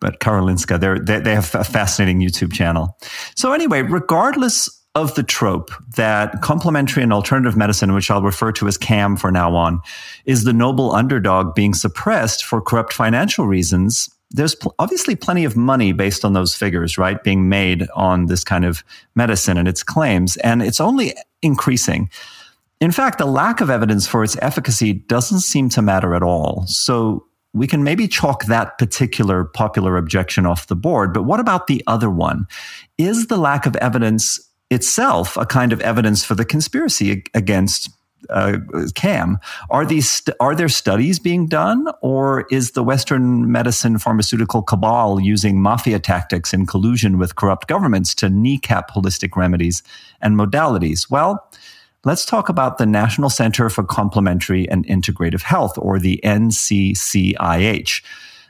but Karolinska. They're, they they have a fascinating YouTube channel. So anyway, regardless of the trope that complementary and alternative medicine, which I'll refer to as CAM for now on, is the noble underdog being suppressed for corrupt financial reasons. There's pl- obviously plenty of money based on those figures, right? Being made on this kind of medicine and its claims. And it's only increasing. In fact, the lack of evidence for its efficacy doesn't seem to matter at all. So we can maybe chalk that particular popular objection off the board. But what about the other one? Is the lack of evidence itself a kind of evidence for the conspiracy against uh, CAM? Are these are there studies being done, or is the Western medicine pharmaceutical cabal using mafia tactics in collusion with corrupt governments to kneecap holistic remedies and modalities? Well. Let's talk about the National Center for Complementary and Integrative Health, or the NCCIH.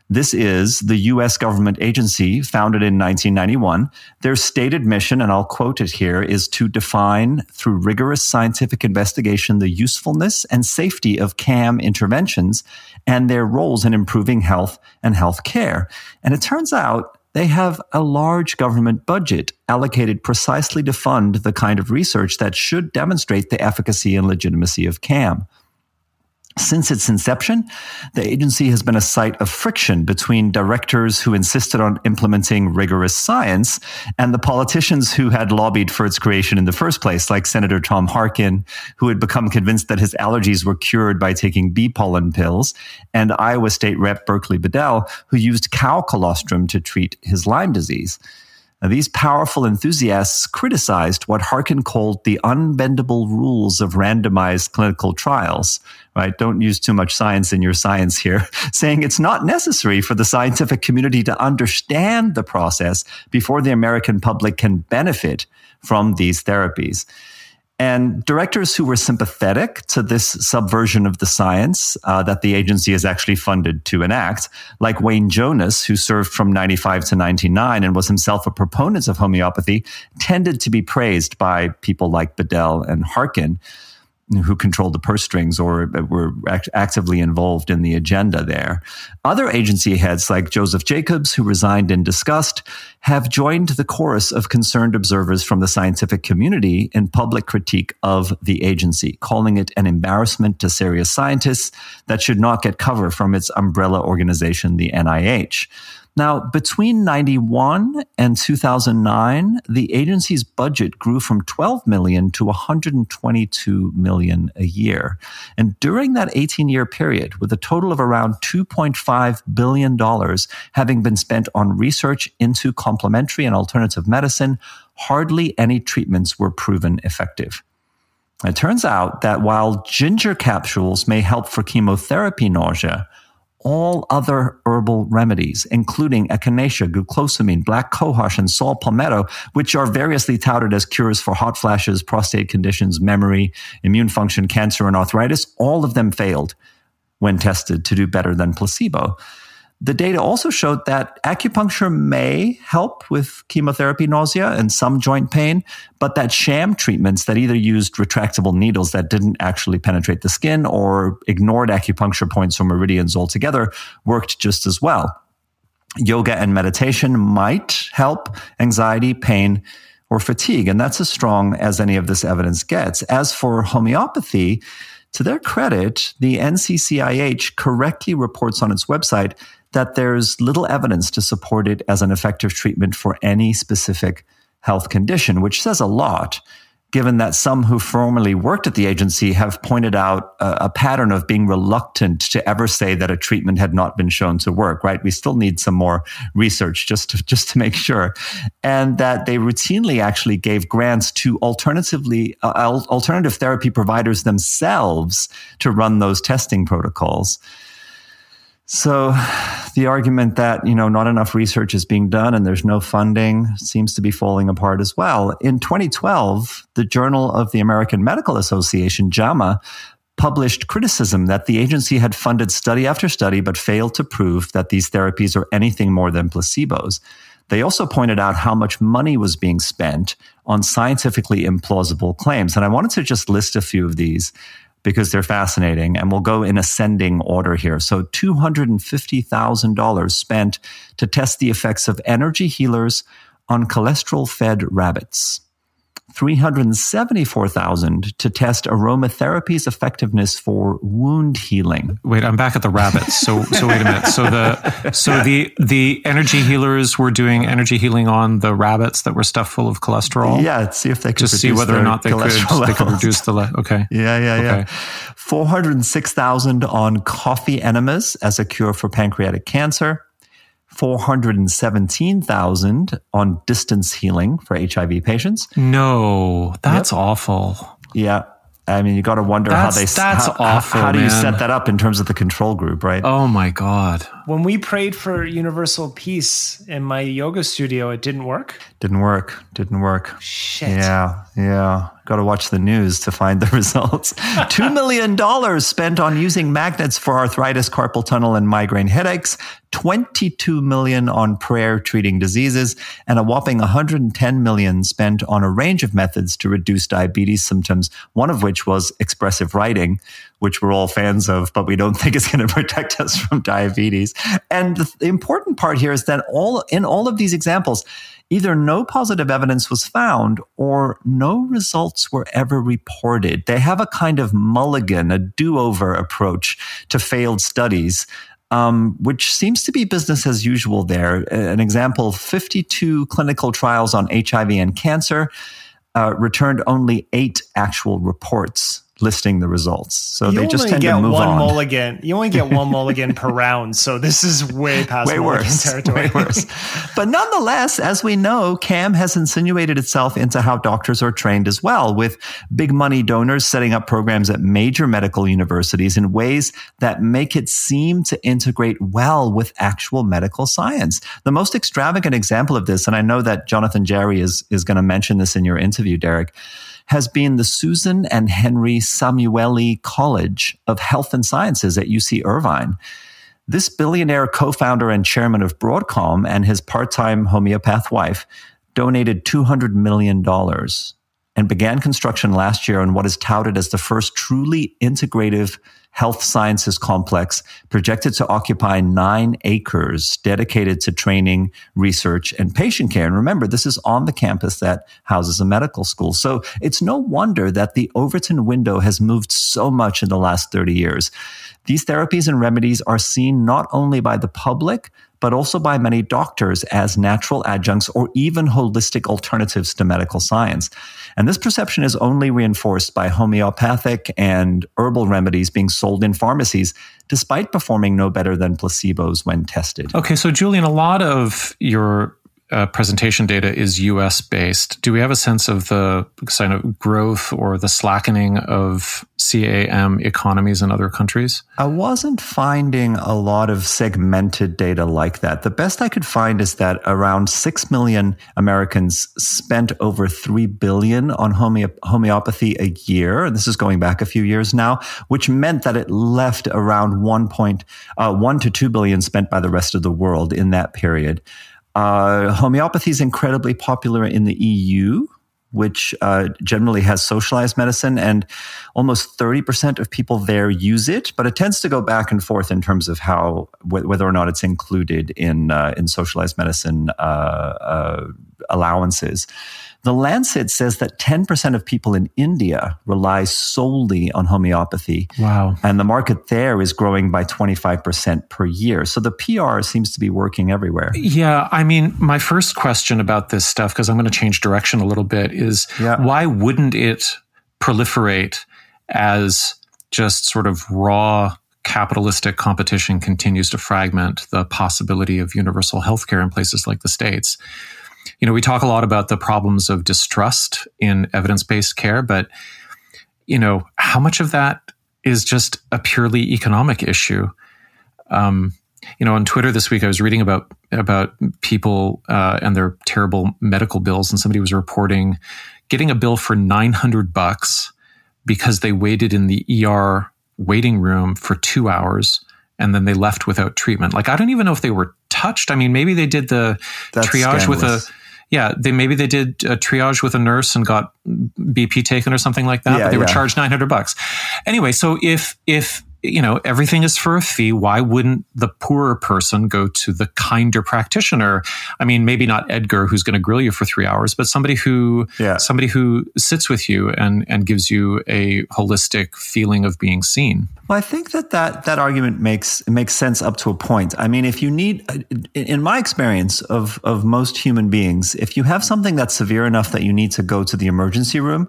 This is the U.S. government agency founded in 1991. Their stated mission, and I'll quote it here, is to define through rigorous scientific investigation the usefulness and safety of CAM interventions and their roles in improving health and health care. And it turns out they have a large government budget allocated precisely to fund the kind of research that should demonstrate the efficacy and legitimacy of CAM. Since its inception, the agency has been a site of friction between directors who insisted on implementing rigorous science and the politicians who had lobbied for its creation in the first place, like Senator Tom Harkin, who had become convinced that his allergies were cured by taking bee pollen pills, and Iowa State Rep Berkeley Bedell, who used cow colostrum to treat his Lyme disease. Now, these powerful enthusiasts criticized what Harkin called the unbendable rules of randomized clinical trials, right? Don't use too much science in your science here, <laughs> saying it's not necessary for the scientific community to understand the process before the American public can benefit from these therapies. And directors who were sympathetic to this subversion of the science uh, that the agency is actually funded to enact, like Wayne Jonas, who served from 95 to 99 and was himself a proponent of homeopathy, tended to be praised by people like Bedell and Harkin. Who controlled the purse strings or were act- actively involved in the agenda there. Other agency heads, like Joseph Jacobs, who resigned in disgust, have joined the chorus of concerned observers from the scientific community in public critique of the agency, calling it an embarrassment to serious scientists that should not get cover from its umbrella organization, the NIH. Now, between 91 and 2009, the agency's budget grew from 12 million to 122 million a year. And during that 18 year period, with a total of around 2.5 billion dollars having been spent on research into complementary and alternative medicine, hardly any treatments were proven effective. It turns out that while ginger capsules may help for chemotherapy nausea, all other herbal remedies, including echinacea, glucosamine, black cohosh, and saw palmetto, which are variously touted as cures for hot flashes, prostate conditions, memory, immune function, cancer, and arthritis, all of them failed when tested to do better than placebo. The data also showed that acupuncture may help with chemotherapy nausea and some joint pain, but that sham treatments that either used retractable needles that didn't actually penetrate the skin or ignored acupuncture points or meridians altogether worked just as well. Yoga and meditation might help anxiety, pain, or fatigue, and that's as strong as any of this evidence gets. As for homeopathy, to their credit, the NCCIH correctly reports on its website that there's little evidence to support it as an effective treatment for any specific health condition, which says a lot, given that some who formerly worked at the agency have pointed out a, a, pattern of being reluctant to ever say that a treatment had not been shown to work, right? We still need some more research just to, just to make sure. And that they routinely actually gave grants to alternatively, uh, alternative therapy providers themselves to run those testing protocols. So the argument that, you know, not enough research is being done and there's no funding seems to be falling apart as well. In 2012, the Journal of the American Medical Association, JAMA, published criticism that the agency had funded study after study but failed to prove that these therapies are anything more than placebos. They also pointed out how much money was being spent on scientifically implausible claims. And I wanted to just list a few of these because they're fascinating. And we'll go in ascending order here. So $250,000 spent to test the effects of energy healers on cholesterol fed rabbits. 374,000 to test aromatherapy's effectiveness for wound healing. Wait, I'm back at the rabbits. So so wait a minute. So the so the the energy healers were doing energy healing on the rabbits that were stuffed full of cholesterol. Yeah, see if they could just see whether or not they could they could reduce the le- okay. Yeah, yeah, okay. yeah. 406,000 on coffee enemas as a cure for pancreatic cancer. 417,000 on distance healing for HIV patients. No, that's yep. awful. Yeah. I mean, you got to wonder that's, how they. That's how, awful. How, do you set that up in terms of the control group, right? Oh my god! When we prayed for universal peace in my yoga studio, it didn't work. Didn't work. Didn't work. Shit. Yeah, yeah. Got to watch the news to find the <laughs> results. <laughs> $2 million spent on using magnets for arthritis, carpal tunnel, and migraine headaches. 22 million on prayer treating diseases and a whopping 110 million spent on a range of methods to reduce diabetes symptoms, one of which was expressive writing, which we're all fans of, but we don't <laughs> think is going to protect us from diabetes. And the important part here is that all in all of these examples, either no positive evidence was found or no results were ever reported. They have a kind of mulligan, a do over approach to failed studies. Um, which seems to be business as usual there. An example 52 clinical trials on HIV and cancer uh, returned only eight actual reports listing the results. So you they just tend get to move one on. mulligan. You only get one mulligan per <laughs> round. So this is way past way mulligan worse, territory. Way worse. But nonetheless, as we know, CAM has insinuated itself into how doctors are trained as well, with big money donors setting up programs at major medical universities in ways that make it seem to integrate well with actual medical science. The most extravagant example of this, and I know that Jonathan Jarry is, is going to mention this in your interview, Derek, has been the Susan and Henry Samueli College of Health and Sciences at UC Irvine. This billionaire co founder and chairman of Broadcom and his part time homeopath wife donated $200 million and began construction last year on what is touted as the first truly integrative health sciences complex projected to occupy nine acres dedicated to training, research, and patient care. And remember, this is on the campus that houses a medical school. So it's no wonder that the Overton window has moved so much in the last 30 years. These therapies and remedies are seen not only by the public, but also by many doctors as natural adjuncts or even holistic alternatives to medical science. And this perception is only reinforced by homeopathic and herbal remedies being sold in pharmacies, despite performing no better than placebos when tested. Okay, so Julian, a lot of your uh, presentation data is US based. Do we have a sense of the kind of growth or the slackening of CAM economies in other countries? I wasn't finding a lot of segmented data like that. The best I could find is that around 6 million Americans spent over 3 billion on homeo- homeopathy a year. And this is going back a few years now, which meant that it left around 1. Point, uh, 1 to 2 billion spent by the rest of the world in that period. Uh, homeopathy is incredibly popular in the EU, which uh, generally has socialized medicine, and almost 30% of people there use it, but it tends to go back and forth in terms of how wh- whether or not it's included in uh, in socialized medicine uh, uh, allowances. The Lancet says that 10% of people in India rely solely on homeopathy. Wow. And the market there is growing by 25% per year. So the PR seems to be working everywhere. Yeah. I mean, my first question about this stuff, because I'm going to change direction a little bit, is yeah. why wouldn't it proliferate as just sort of raw capitalistic competition continues to fragment the possibility of universal healthcare in places like the States? You know, we talk a lot about the problems of distrust in evidence based care, but, you know, how much of that is just a purely economic issue? Um, you know, on Twitter this week, I was reading about about people uh, and their terrible medical bills, and somebody was reporting getting a bill for nine hundred bucks because they waited in the ER waiting room for two hours and then they left without treatment. Like I don't even know if they were touched. I mean, maybe they did the That's triage scandalous. with a yeah, they maybe they did a triage with a nurse and got BP taken or something like that, yeah, but they yeah. were charged 900 bucks. Anyway, so if if you know, everything is for a fee. Why wouldn't the poorer person go to the kinder practitioner? I mean, maybe not Edgar, who's going to grill you for three hours, but somebody who, yeah. somebody who sits with you and, and gives you a holistic feeling of being seen. Well, I think that that, that argument makes, makes sense up to a point. I mean, if you need, in my experience of, of most human beings, if you have something that's severe enough that you need to go to the emergency room,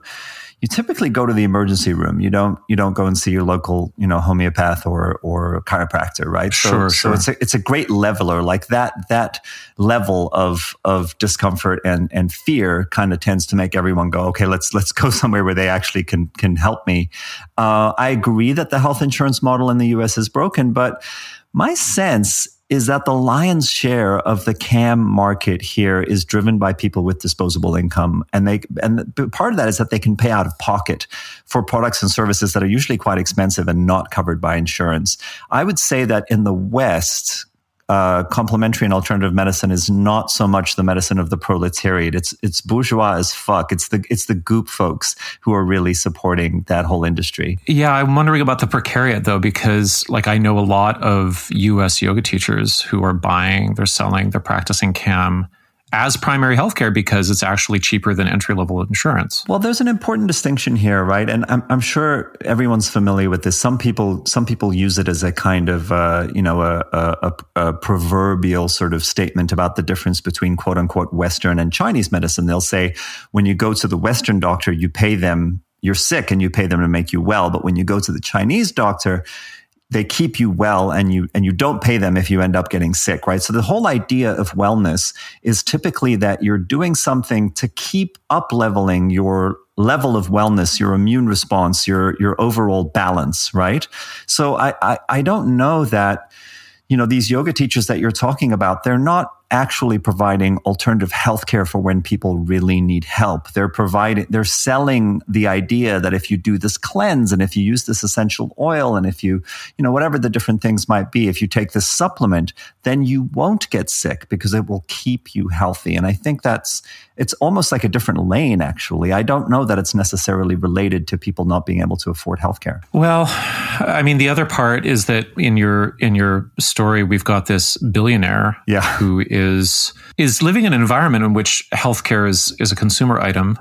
you typically go to the emergency room. You don't you don't go and see your local you know homeopath or or chiropractor, right? So, sure, sure. So it's a, it's a great leveler. Like that that level of of discomfort and and fear kind of tends to make everyone go, okay, let's let's go <laughs> somewhere where they actually can can help me. Uh, I agree that the health insurance model in the U.S. is broken, but my sense is that the lion's share of the cam market here is driven by people with disposable income. And they and part of that is that they can pay out of pocket for products and services that are usually quite expensive and not covered by insurance. I would say that in the west uh, complementary and alternative medicine is not so much the medicine of the proletariat. It's it's bourgeois as fuck. It's the it's the goop folks who are really supporting that whole industry. Yeah, I'm wondering about the precariat though, because like I know a lot of U.S. yoga teachers who are buying, they're selling, they're practicing CAM as primary healthcare because it's actually cheaper than entry level insurance. Well, there's an important distinction here, right? And I'm, I'm, sure everyone's familiar with this. Some people, some people use it as a kind of, uh, you know, a, a, a, proverbial sort of statement about the difference between quote unquote Western and Chinese medicine. They'll say, when you go to the Western doctor, you pay them, you're sick and you pay them to make you well. But when you go to the Chinese doctor, they keep you well and you and you don't pay them if you end up getting sick right? So the whole idea of wellness is typically that you're doing something to keep up leveling your level of wellness your immune response your your overall balance right? So i i, I don't know that you know these yoga teachers that you're talking about they're not actually providing alternative healthcare for when people really need help. They're providing, they're selling the idea that if you do this cleanse and if you use this essential oil and if you, you know, whatever the different things might be, if you take this supplement, then you won't get sick because it will keep you healthy. And I think that's, it's almost like a different lane, actually. I don't know that it's necessarily related to people not being able to afford healthcare. Well, I mean, the other part is that in your in your story, we've got this billionaire yeah. who is is is living in an environment in which healthcare is is a consumer item,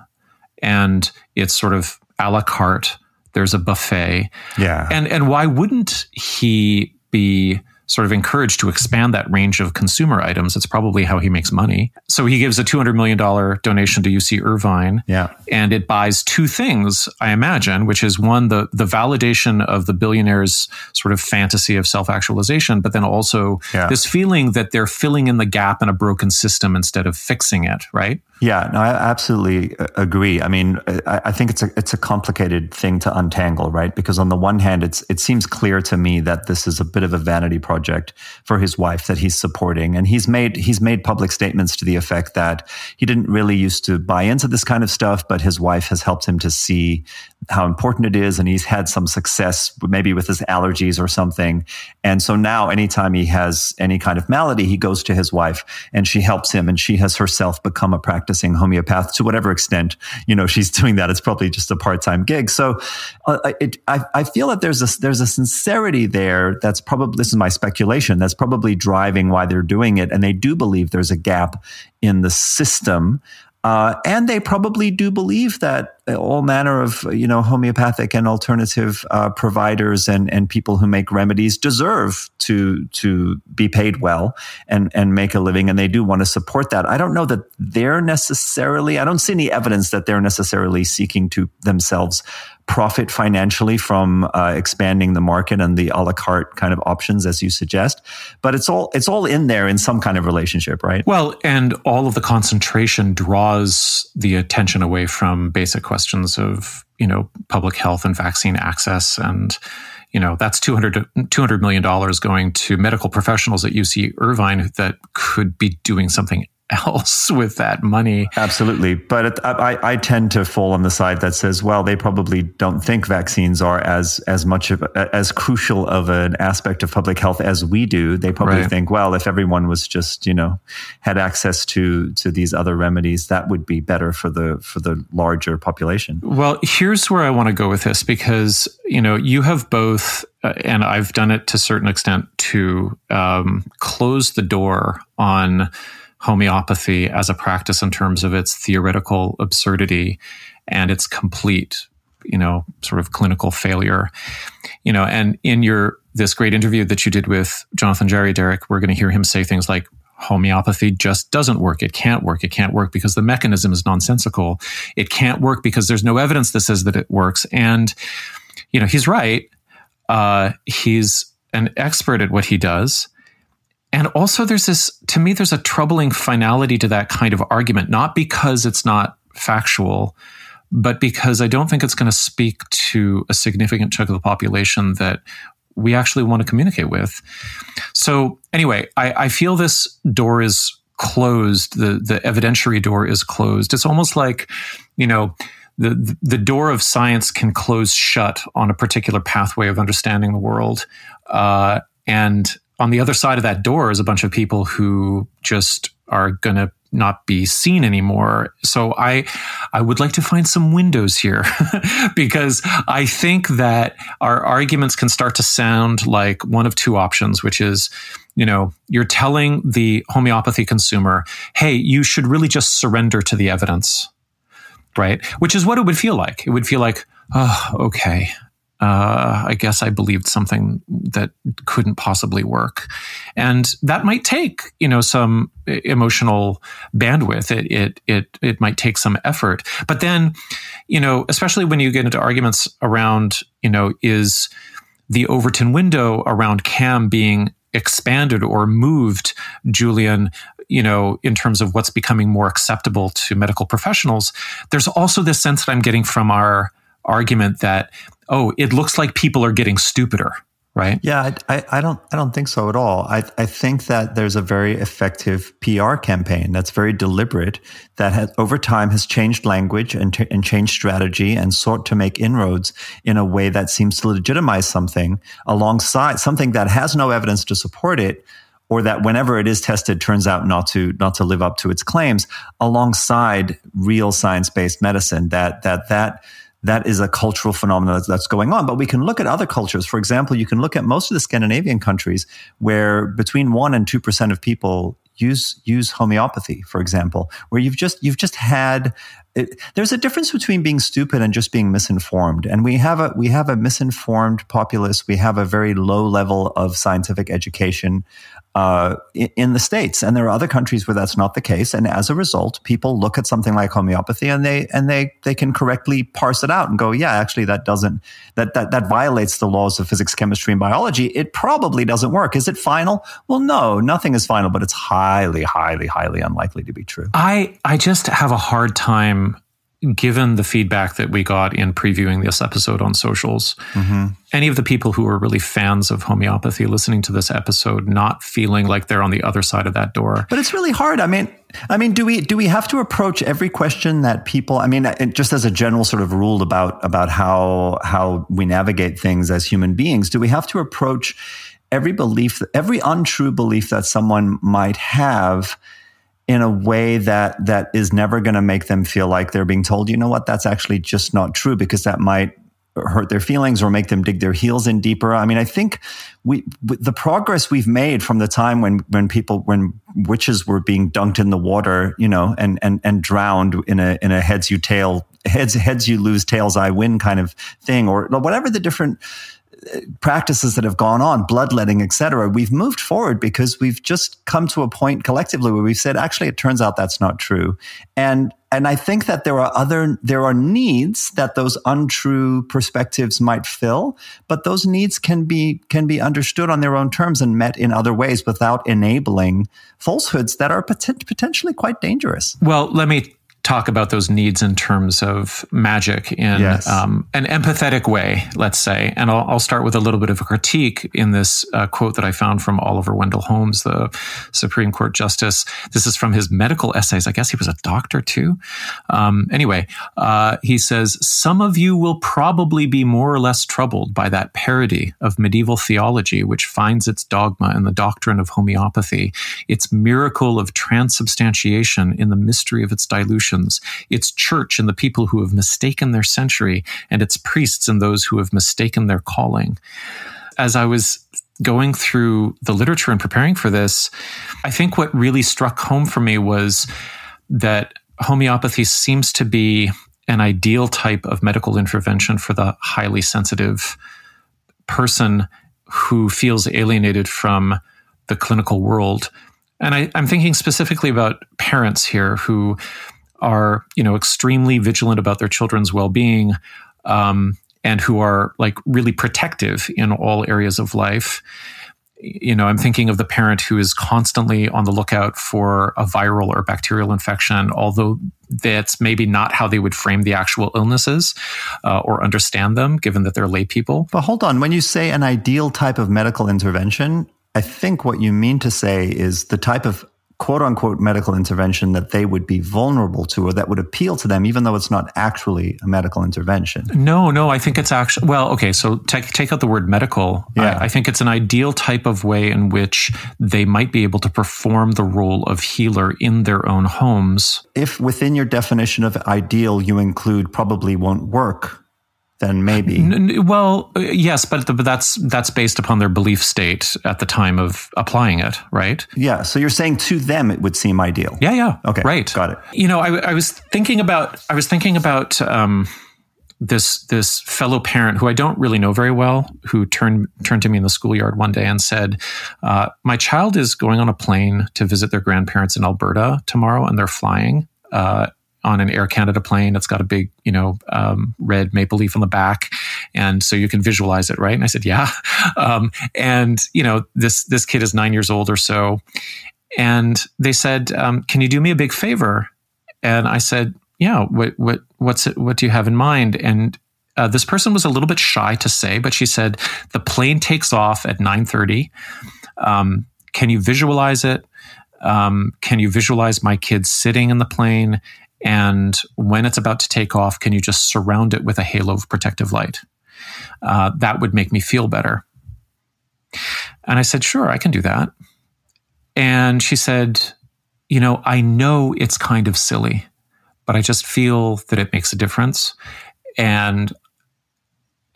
and it's sort of a la carte. There's a buffet. Yeah. And and why wouldn't he be sort of encouraged to expand that range of consumer items. It's probably how he makes money. So he gives a $200 million donation to UC Irvine. Yeah. And it buys two things, I imagine, which is one, the, the validation of the billionaire's sort of fantasy of self actualization, but then also yeah. this feeling that they're filling in the gap in a broken system instead of fixing it, right? Yeah, no, I absolutely uh, agree. I mean, I, I, think it's a it's a complicated thing to untangle, right? Because on the one hand, it's it seems clear to me that this is a bit of a vanity project for his wife that he's supporting, and he's made he's made public statements to the effect that he didn't really used to buy into this kind of stuff, but his wife has helped him to see how important it is, and he's had some success, maybe with his allergies or something, and so now anytime he has any kind of malady, he goes to his wife, and she helps him, and she has herself become a practice practicing homeopath to whatever extent you know she's doing that. It's probably just a part-time gig. So uh, it, I, I feel that there's a there's a sincerity there that's probably this is my speculation that's probably driving why they're doing it. And they do believe there's a gap in the system. Uh, and they probably do believe that all manner of you know homeopathic and alternative uh, providers and and people who make remedies deserve to to be paid well and and make a living, and they do want to support that. I don't know that they're necessarily. I don't see any evidence that they're necessarily seeking to themselves profit financially from uh, expanding the market and the a la carte kind of options as you suggest but it's all it's all in there in some kind of relationship right well and all of the concentration draws the attention away from basic questions of you know public health and vaccine access. And you know that's 200 200 million dollars going to medical professionals at UC Irvine that could be doing something else <laughs> with that money. Absolutely. But I, I, tend to fall on the side that says, well, they probably don't think vaccines are as, as much of, as crucial of an aspect of public health as we do. They probably right. think, well, if everyone was just, you know, had access to, to these other remedies, that would be better for the, for the larger population. Well, here's where I want to go with this because, you know, you have both uh, and I've done it to a certain extent to um, close the door on homeopathy as a practice in terms of its theoretical absurdity and its complete, you know, sort of clinical failure. You know, and in your this great interview that you did with Jonathan Jarry Derek, we're going to hear him say things like homeopathy just doesn't work. It can't work. It can't work because the mechanism is nonsensical. It can't work because there's no evidence that says that it works. And, you know, he's right. Uh, he's an expert at what he does. And also, there's this, to me, there's a troubling finality to that kind of argument, not because it's not factual, but because I don't think it's going to speak to a significant chunk of the population that we actually want to communicate with. So, anyway, I, I feel this door is closed. The, the evidentiary door is closed. It's almost like, you know, the, the door of science can close shut on a particular pathway of understanding the world. Uh, and on the other side of that door is a bunch of people who just are going to not be seen anymore. So I, I would like to find some windows here <laughs> because I think that our arguments can start to sound like one of two options, which is, you know, you're telling the homeopathy consumer, hey, you should really just surrender to the evidence, right? Which is what it would feel like. It would feel like, oh, okay, uh, I guess I believed something that couldn't possibly work, and that might take you know some emotional bandwidth. It it it it might take some effort, but then you know, especially when you get into arguments around you know, is the Overton window around CAM being expanded or moved, Julian, you know, in terms of what's becoming more acceptable to medical professionals, there's also this sense that I'm getting from our argument that oh, it looks like people are getting stupider, right? Yeah, I, I, don't I don't think so at all. I, I think that there's a very effective PR campaign that's very deliberate that has over time has changed language and, t- and changed strategy and sought to make inroads in a way that seems to legitimize something alongside something that has no evidence to support it or that whenever it is tested turns out not to not to live up to its claims alongside real science-based medicine that that that that is a cultural phenomenon that's going on. But we can look at other cultures. For example, you can look at most of the Scandinavian countries where between one and two percent of people use use homeopathy, for example, where you've just you've just had it, there's a difference between being stupid and just being misinformed. And we have a we have a misinformed populace. We have a very low level of scientific education uh, in the states, and there are other countries where that's not the case. And as a result, people look at something like homeopathy and they and they they can correctly parse it out and go, yeah, actually, that doesn't that that that violates the laws of physics, chemistry, and biology. It probably doesn't work. Is it final? Well, no, nothing is final, but it's highly, highly, highly unlikely to be true. I I just have a hard time given the feedback that we got in previewing this episode on socials, mm-hmm. any of the people who are really fans of homeopathy listening to this episode not feeling like they're on the other side of that door. But it's really hard. I mean, I mean, do we do we have to approach every question that people? I mean, just as a general sort of rule about about how how we navigate things as human beings, do we have to approach every belief, every untrue belief that someone might have? In a way that that is never going to make them feel like they're being told, you know what, that's actually just not true because that might hurt their feelings or make them dig their heels in deeper. I mean, I think we the progress we've made from the time when when people when witches were being dunked in the water, you know, and and and drowned in a in a heads you tail heads heads you lose tails I win kind of thing or whatever the different practices that have gone on, bloodletting, etc., we've moved forward because we've just come to a point collectively where we've said, actually, it turns out that's not true. And and I think that there are other there are needs that those untrue perspectives might fill, but those needs can be can be understood on their own terms and met in other ways without enabling falsehoods that are poten- potentially quite dangerous. Well, let me talk about those needs in terms of magic in yes. um, an empathetic way, let's say. And I'll, I'll, start with a little bit of a critique in this uh, quote that I found from Oliver Wendell Holmes, the Supreme Court Justice. This is from his medical essays. I guess he was a doctor too. Um, anyway, uh, he says, Some of you will probably be more or less troubled by that parody of medieval theology, which finds its dogma in the doctrine of homeopathy, its miracle of transubstantiation in the mystery of its dilution its church and the people who have mistaken their century, and its priests and those who have mistaken their calling. As I was going through the literature and preparing for this, I think what really struck home for me was that homeopathy seems to be an ideal type of medical intervention for the highly sensitive person who feels alienated from the clinical world. And I, am thinking specifically about parents here who are you know extremely vigilant about their children's well-being um, and who are like really protective in all areas of life. You know i'm thinking of the parent who is constantly on the lookout for a viral or bacterial infection although that's maybe not how they would frame the actual illnesses uh, or understand them given that they're lay people. But hold on. When you say an ideal type of medical intervention I think what you mean to say is the type of quote unquote medical intervention that they would be vulnerable to or that would appeal to them, even though it's not actually a medical intervention. No, no, I think it's actually, well, okay, so take, take out the word medical. Yeah. I, I think it's an ideal type of way in which they might be able to perform the role of healer in their own homes. If within your definition of ideal, you include probably won't work, then maybe. Well, uh, yes, but, but that's that's based upon their belief state at the time of applying it, right? Yeah. So you're saying to them it would seem ideal. Yeah. Yeah. Okay. Right. Got it. You know, I, I was thinking about I was thinking about um, this this fellow parent who I don't really know very well, who turned turned to me in the schoolyard one day and said, uh, "My child is going on a plane to visit their grandparents in Alberta tomorrow, and they're flying." Uh, on an Air Canada plane. It's got a big, you know, um, red maple leaf on the back, and so you can visualize it, right? And I said, yeah. <laughs> Um, and you know, this this kid is nine years old or so, and they said, um, "Can you do me a big favor?" And I said, "Yeah. What what what's it, what do you have in mind?" And uh, this person was a little bit shy to say, but she said the plane takes off at nine thirty. Um, can you visualize it? Um, can you visualize my kids sitting in the plane? And when it's about to take off, can you just surround it with a halo of protective light? Uh, that would make me feel better. And I said, sure, I can do that. And she said, you know, I know it's kind of silly, but I just feel that it makes a difference. And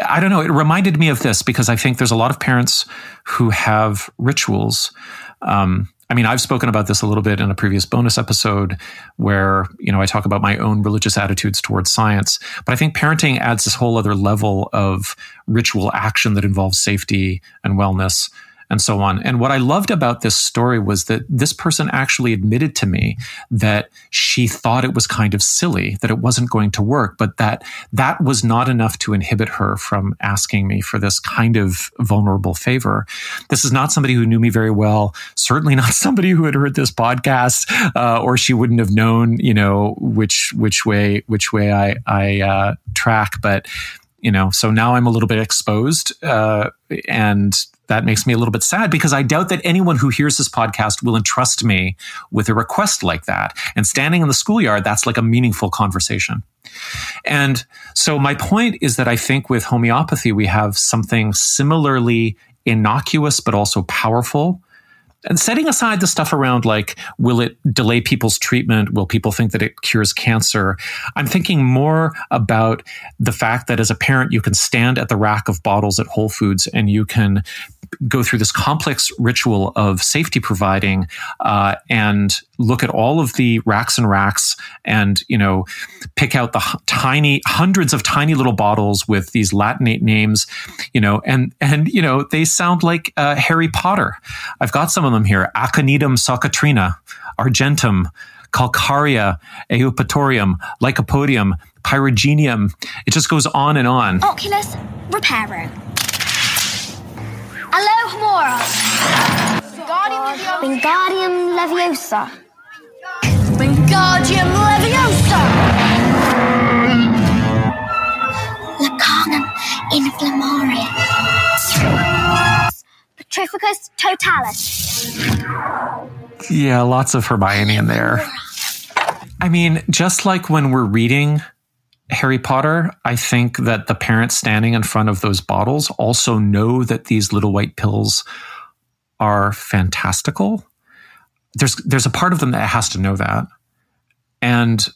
I don't know, it reminded me of this because I think there's a lot of parents who have rituals. Um, I mean, I've spoken about this a little bit in a previous bonus episode where, you know, I talk about my own religious attitudes towards science. But I think parenting adds this whole other level of ritual action that involves safety and wellness and so on. And what I loved about this story was that this person actually admitted to me that she thought it was kind of silly, that it wasn't going to work, but that that was not enough to inhibit her from asking me for this kind of vulnerable favor. This is not somebody who knew me very well, certainly not <laughs> somebody who had heard this podcast, uh, or she wouldn't have known, you know, which which way which way I I uh, track, but you know so now i'm a little bit exposed uh, and that makes me a little bit sad because I doubt that anyone who hears this podcast will entrust me with a request like that. And standing in the schoolyard, that's like a meaningful conversation. And so my point is that I think with homeopathy, we have something similarly innocuous, but also powerful and setting aside the stuff around like will it delay people's treatment will people think that it cures cancer i'm thinking more about the fact that as a parent you can stand at the rack of bottles at whole foods and you can go through this complex ritual of safety providing uh, and look at all of the racks and racks and you know pick out the tiny hundreds of tiny little bottles with these latinate names you know and and you know they sound like uh, harry potter. I've got some of them here. Aconitum socotrina argentum calcarea eupatorium lycopodium pyrogenium. It just goes on and on. Oculus reparo Alohomora. Wingardium Leviosa. Wingardium Leviosa. Lacanum Inflammaria. Petrificus Totalis. Yeah, lots of Hermione in there. I mean, just like when we're reading Harry Potter, I think that the parents standing in front of those bottles also know that these little white pills are fantastical. There's there's a part of them that has to know that. And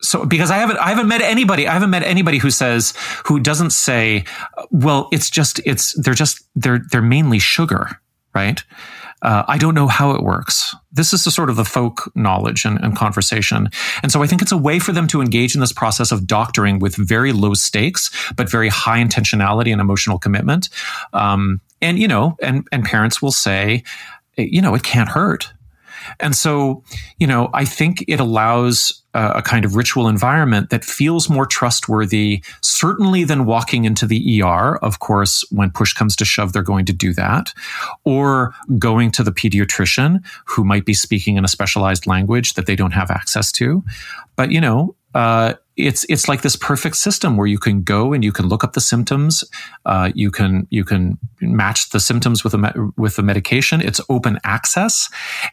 so because I haven't I haven't met anybody I haven't met anybody who says who doesn't say well it's just it's they're just they're they're mainly sugar, right? Uh, I don't know how it works. This is the sort of the folk knowledge and, and, conversation. And so I think it's a way for them to engage in this process of doctoring with very low stakes, but very high intentionality and emotional commitment. Um, and, you know, and, and parents will say, you know, it can't hurt. And so, you know, I think it allows a kind of ritual environment that feels more trustworthy, certainly than walking into the ER. Of course, when push comes to shove, they're going to do that. Or going to the pediatrician who might be speaking in a specialized language that they don't have access to. But, you know, uh, it's it's like this perfect system where you can go and you can look up the symptoms, uh, you can you can match the symptoms with a with the medication. It's open access,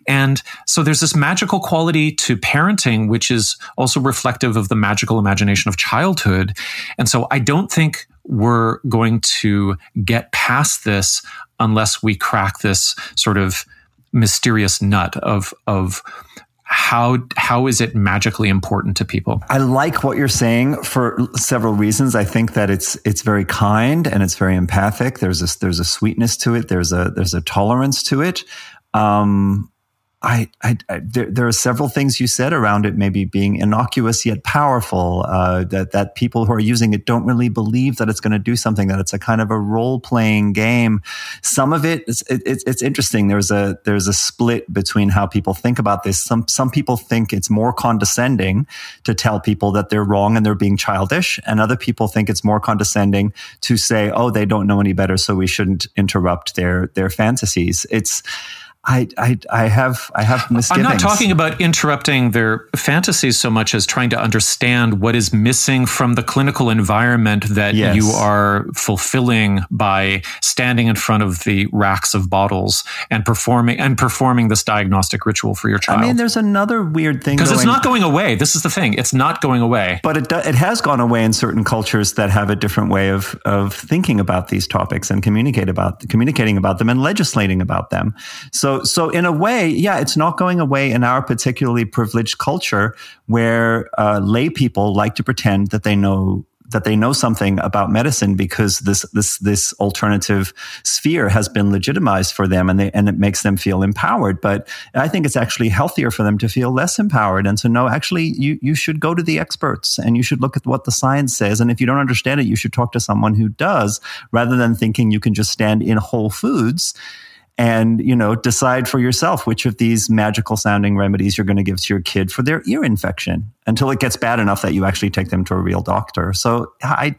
and so there's this magical quality to parenting, which is also reflective of the magical imagination of childhood. And so I don't think we're going to get past this unless we crack this sort of mysterious nut of of how how is it magically important to people? I like what you're saying for several reasons. I think that it's it's very kind and it's very empathic. There's a there's a sweetness to it. There's a there's a tolerance to it. Um, I, I, I there, there, are several things you said around it, maybe being innocuous yet powerful. Uh, that that people who are using it don't really believe that it's going to do something. That it's a kind of a role playing game. Some of it, it's, it, it's interesting. There's a there's a split between how people think about this. Some some people think it's more condescending to tell people that they're wrong and they're being childish, and other people think it's more condescending to say, oh, they don't know any better, so we shouldn't interrupt their their fantasies. It's I, I, I have I have misgivings. I'm not talking about interrupting their fantasies so much as trying to understand what is missing from the clinical environment that Yes. you are fulfilling by standing in front of the racks of bottles and performing and performing this diagnostic ritual for your child. I mean, there's another weird thing because it's not going away. This is the thing; it's not going away. But it do, it has gone away in certain cultures that have a different way of of thinking about these topics and communicate about communicating about them and legislating about them. So so so in a way, yeah, it's not going away in our particularly privileged culture where uh, lay people like to pretend that they know that they know something about medicine because this this this alternative sphere has been legitimized for them and they and it makes them feel empowered. But i think it's actually healthier for them to feel less empowered and to know actually you you should go to the experts and you should look at what the science says. And if you don't understand it you should talk to someone who does rather than thinking you can just stand in whole foods and you know decide for yourself which of these magical sounding remedies you're going to give to your kid for their ear infection until it gets bad enough that you actually take them to a real doctor so i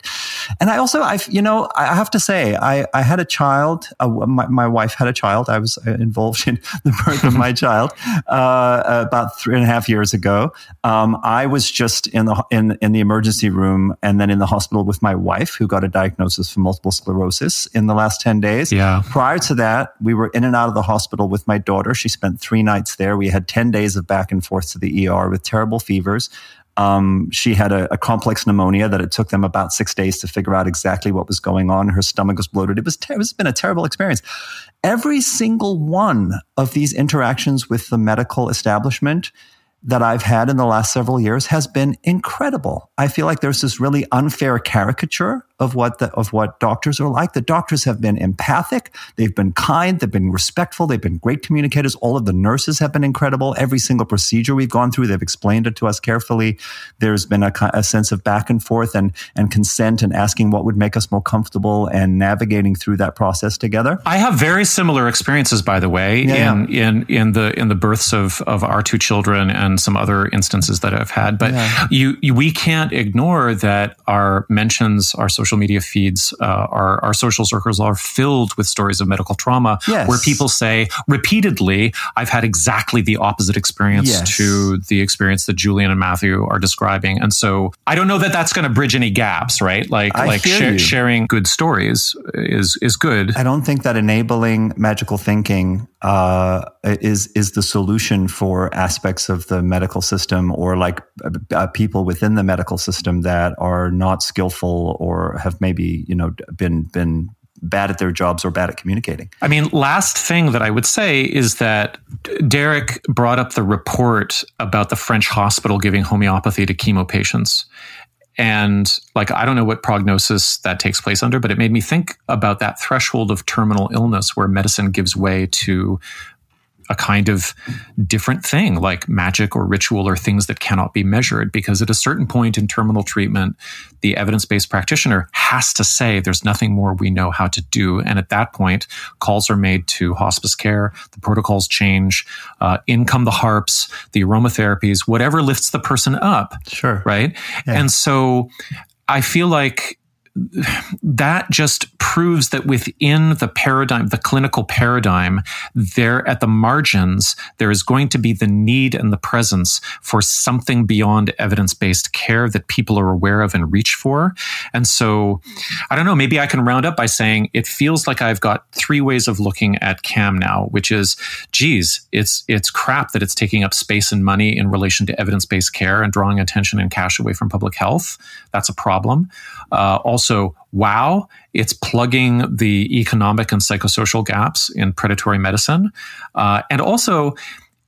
and i also i you know i have to say i i had a child uh, my, my wife had a child i was uh, involved in <laughs> the birth of my child uh, about three and a half years ago um, i was just in the in in the emergency room and then in the hospital with my wife who got a diagnosis for multiple sclerosis in the last 10 days Yeah. prior to that, we were in and out of the hospital with my daughter. She spent three nights there. We had 10 days of back and forth to the ER with terrible fevers. Um, she had a, a complex pneumonia that it took them about six days to figure out exactly what was going on. Her stomach was bloated. It was ter- it's been a terrible experience. Every single one of these interactions with the medical establishment that I've had in the last several years has been incredible. I feel like there's this really unfair caricature of what the, of what doctors are like. The doctors have been empathic, they've been kind, they've been respectful, they've been great communicators. All of the nurses have been incredible. Every single procedure we've gone through, they've explained it to us carefully. There's been a, a sense of back and forth and and consent and asking what would make us more comfortable and navigating through that process together. I have very similar experiences, by the way, Yeah. in, in in the in the births of of our two children and some other instances that I've had. But you, you we can't ignore that our mentions, our social media feeds, uh, our our social circles are filled with stories of medical trauma, Yes. where people say repeatedly, "I've had exactly the opposite experience Yes. to the experience that Julian and Matthew are describing." And so I don't know that that's going to bridge any gaps, right? Like I like you. sharing good stories is is good. I don't think that enabling magical thinking uh, is is the solution for aspects of the medical system or like uh, uh, people within the medical system that are not skillful or have maybe you know been been bad at their jobs or bad at communicating. I mean, last thing that I would say is that Derek brought up the report about the French hospital giving homeopathy to chemo patients. And like, I don't know what prognosis that takes place under, but it made me think about that threshold of terminal illness where medicine gives way to a kind of different thing like magic or ritual or things that cannot be measured. Because at a certain point in terminal treatment, the evidence based practitioner has to say there's nothing more we know how to do. And at that point, calls are made to hospice care, the protocols change, uh, in come the harps, the aromatherapies, whatever lifts the person up. Sure. Right. And so I feel like that just proves that within the paradigm, the clinical paradigm, there at the margins, there is going to be the need and the presence for something beyond evidence based care that people are aware of and reach for. And so I don't know, maybe I can round up by saying it feels like I've got three ways of looking at CAM now, which is, geez, it's, it's crap that it's taking up space and money in relation to evidence based care and drawing attention and cash away from public health. That's a problem. Uh, also, wow, it's plugging the economic and psychosocial gaps in predatory medicine. Uh, and also,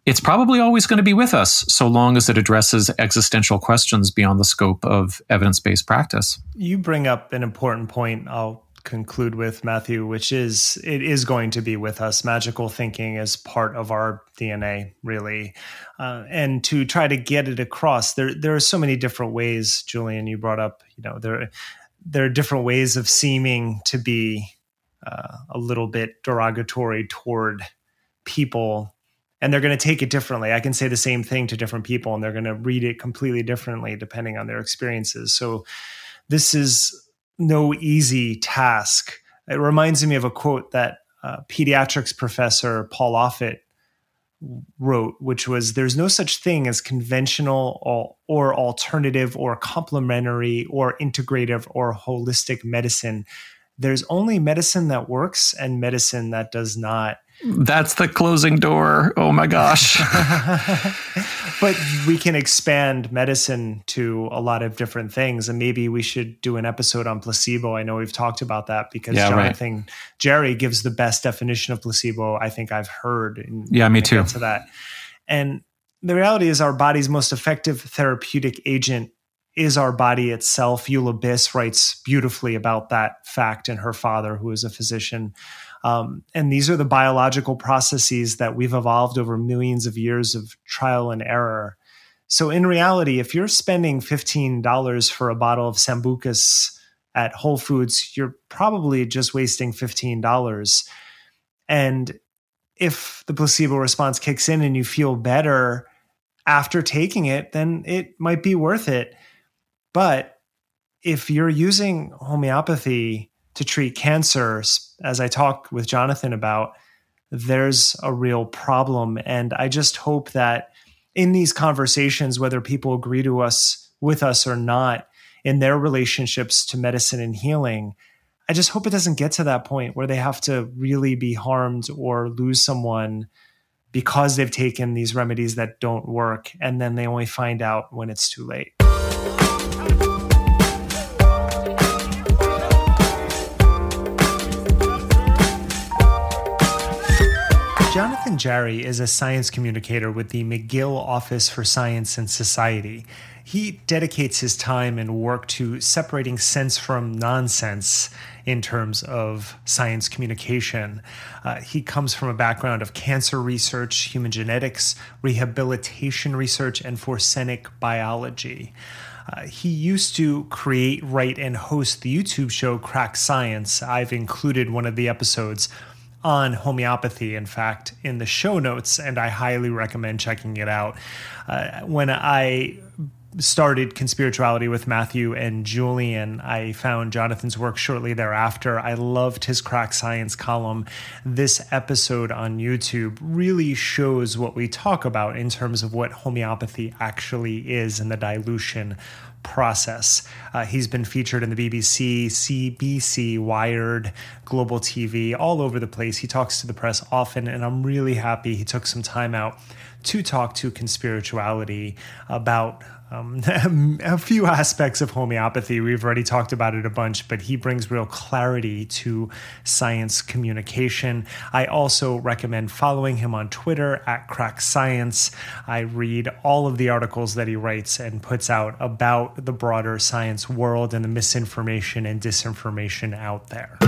it's probably always going to be with us so long as it addresses existential questions beyond the scope of evidence based practice. You bring up an important point. I'll conclude with Matthew, which is it is going to be with us. Magical thinking is part of our DNA, really, uh, and to try to get it across, there there are so many different ways. Julian, you brought up, you know, there there are different ways of seeming to be uh, a little bit derogatory toward people and they're going to take it differently. I can say the same thing to different people and they're going to read it completely differently depending on their experiences. So this is no easy task. It reminds me of a quote that uh, pediatrics professor Paul Offit wrote, which was there's no such thing as conventional or, or alternative or complementary or integrative or holistic medicine. There's only medicine that works and medicine that does not. That's the closing door. Oh my gosh. <laughs> <laughs> but we can expand medicine to a lot of different things. And maybe we should do an episode on placebo. I know we've talked about that because Yeah, right. Jonathan Jarry gives the best definition of placebo I think I've heard. Yeah, me too. To that. And the reality is our body's most effective therapeutic agent is our body itself. Eula Biss writes beautifully about that fact and her father, who is a physician. Um, and these are the biological processes that we've evolved over millions of years of trial and error. So, in reality, if you're spending $15 for a bottle of Sambucus at Whole Foods, you're probably just wasting $15. And if the placebo response kicks in and you feel better after taking it, then it might be worth it. But if you're using homeopathy to treat cancer, as I talked with Jonathan about, there's a real problem. And I just hope that in these conversations, whether people agree to us with us or not, in their relationships to medicine and healing, I just hope it doesn't get to that point where they have to really be harmed or lose someone because they've taken these remedies that don't work and then they only find out when it's too late. Jarry is a science communicator with the McGill Office for Science and Society. He dedicates his time and work to separating sense from nonsense in terms of science communication. Uh, he comes from a background of cancer research, human genetics, rehabilitation research, and forensic biology. Uh, he used to create, write, and host the YouTube show Cracked Science. I've included one of the episodes on homeopathy, in fact, in the show notes, and I highly recommend checking it out. Uh, when I started Conspirituality with Matthew and Julian, I found Jonathan's work shortly thereafter. I loved his Cracked Science column. This episode on YouTube really shows what we talk about in terms of what homeopathy actually is and the dilution process. Uh, he's been featured in the BBC, CBC, Wired, Global TV, all over the place. He talks to the press often, and I'm really happy he took some time out to talk to Conspirituality about um, <laughs> a few aspects of homeopathy. We've already talked about it a bunch, but he brings real clarity to science communication. I also recommend following him on Twitter at Cracked Science. I read all of the articles that he writes and puts out about the broader science world and the misinformation and disinformation out there.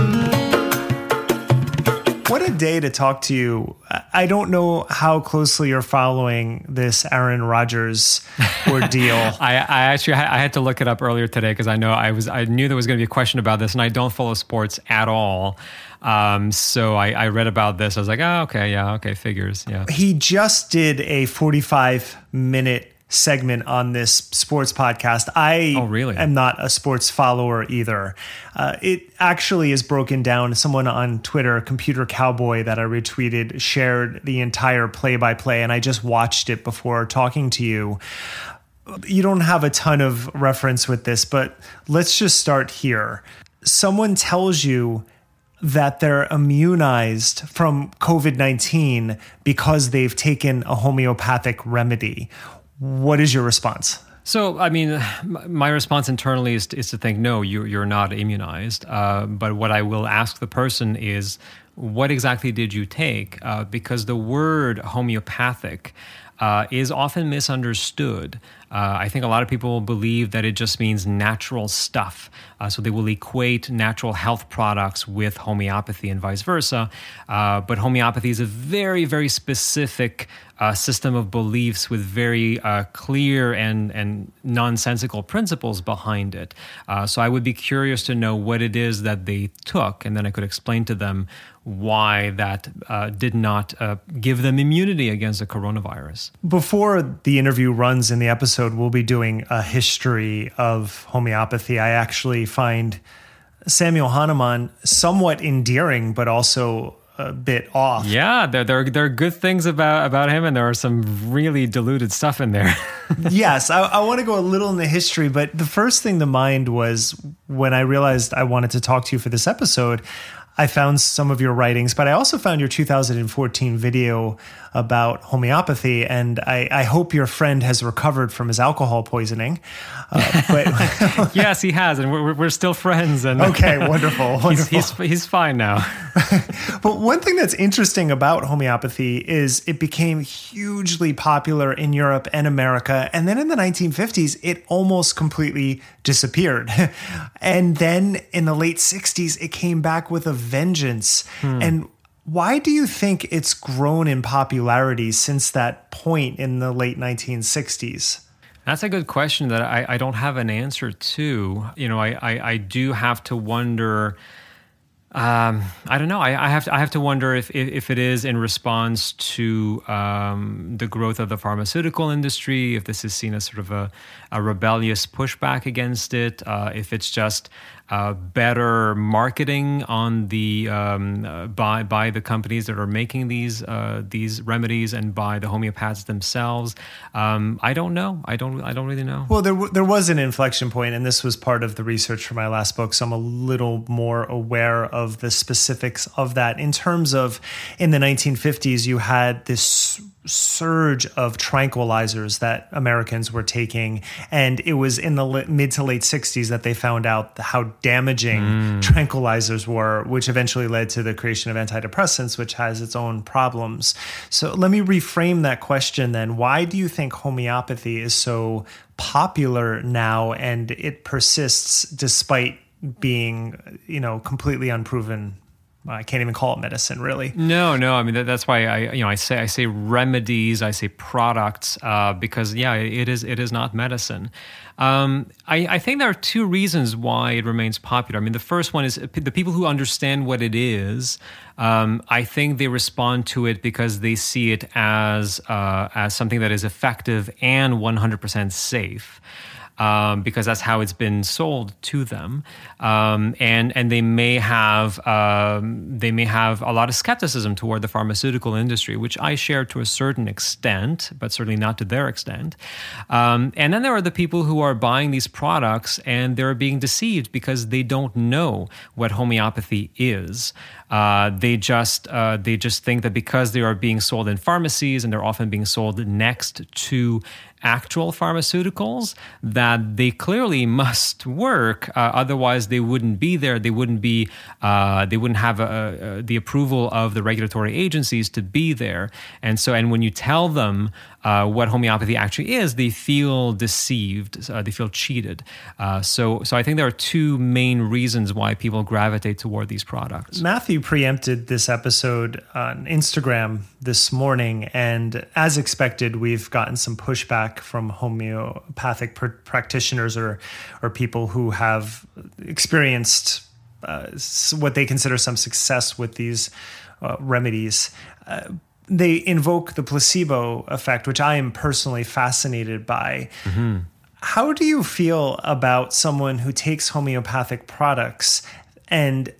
What a day to talk to you. I don't know how closely you're following this Aaron Rodgers ordeal. <laughs> I, I actually I had to look it up earlier today because I know I was I knew there was going to be a question about this, and I don't follow sports at all. Um, so I, I read about this. I was like, oh, okay, yeah, okay, figures, yeah. he just did a 45 minute segment on this sports podcast. I Oh, really? am not a sports follower either. Uh, it actually is broken down. Someone on Twitter, Computer Cowboy, that I retweeted, shared the entire play by play, and I just watched it before talking to you. You don't have a ton of reference with this, but let's just start here. Someone tells you that they're immunized from COVID 19 because they've taken a homeopathic remedy. What is your response? So, I mean, my response internally is, is to think, no, you, you're not immunized. Uh, but what I will ask the person is, what exactly did you take? Uh, because the word homeopathic uh, is often misunderstood. Uh, I think a lot of people believe that it just means natural stuff. Uh, so they will equate natural health products with homeopathy and vice versa. Uh, but homeopathy is a very, very specific uh, system of beliefs with very uh, clear and, and nonsensical principles behind it. Uh, so I would be curious to know what it is that they took, and then I could explain to them why that uh, did not uh, give them immunity against the coronavirus. Before the interview runs in the episode, we'll be doing a history of homeopathy. I actually find Samuel Hahnemann somewhat endearing, but also a bit off. Yeah, there, there, there are good things about, about him, and there are some really diluted stuff in there. <laughs> yes, I, I want to go a little in the history, but the first thing to mind was when I realized I wanted to talk to you for this episode. I found some of your writings, but I also found your 2014 video about homeopathy. And I, I hope your friend has recovered from his alcohol poisoning. Uh, but <laughs> yes, he has, and we're, we're still friends. And <laughs> okay, wonderful, <laughs> wonderful. He's, he's, he's fine now. but one thing that's interesting about homeopathy is it became hugely popular in Europe and America, and then in the 1950s, it almost completely disappeared. and then in the late 60s, it came back with a vengeance. Hmm. And why do you think it's grown in popularity since that point in the late 1960s? That's a good question that I, I don't have an answer to. You know, I, I, I do have to wonder. Um, I don't know. I, I, have to. I have to wonder if, if, if it is in response to um, the growth of the pharmaceutical industry. If this is seen as sort of a, a rebellious pushback against it. Uh, if it's just uh, better marketing on the um, uh, by by the companies that are making these uh, these remedies and by the homeopaths themselves. Um, I don't know. I don't. I don't really know. Well, there w- there was an inflection point, and this was part of the research for my last book, so I'm a little more aware of the specifics of that. In terms of in the 1950s, you had this surge of tranquilizers that Americans were taking. And it was in the mid to late 60s that they found out how damaging mm. tranquilizers were, which eventually led to the creation of antidepressants, which has its own problems. So let me reframe that question then. Why do you think homeopathy is so popular now and it persists despite being, you know, completely unproven I can't even call it medicine, really. No, no. I mean, that, that's why I, you know, I say I say remedies, I say products, uh, because yeah, it is it is not medicine. Um, I, I, think there are two reasons why it remains popular. I mean, the first one is the people who understand what it is. Um, I think they respond to it because they see it as uh, as something that is effective and 100% safe um, because that's how it's been sold to them, um, and and they may have um, they may have a lot of skepticism toward the pharmaceutical industry, which I share to a certain extent, but certainly not to their extent. Um, and then there are the people who are buying these products and they're being deceived because they don't know what homeopathy is. Uh, they just uh, they just think that because they are being sold in pharmacies and they're often being sold next to actual pharmaceuticals that they clearly <laughs> must work. Uh, otherwise, they wouldn't be there. They wouldn't be. Uh, they wouldn't have a, a, the approval of the regulatory agencies to be there. And so, and when you tell them uh, what homeopathy actually is, they feel deceived. Uh, they feel cheated. Uh, so, so I think there are two main reasons why people gravitate toward these products. Matthew preempted this episode on Instagram this morning, and as expected, we've gotten some pushback from homeopathic pr- practitioners or or people who have experienced uh, what they consider some success with these uh, remedies. They invoke the placebo effect, which I am personally fascinated by. Mm-hmm. How do you feel about someone who takes homeopathic products and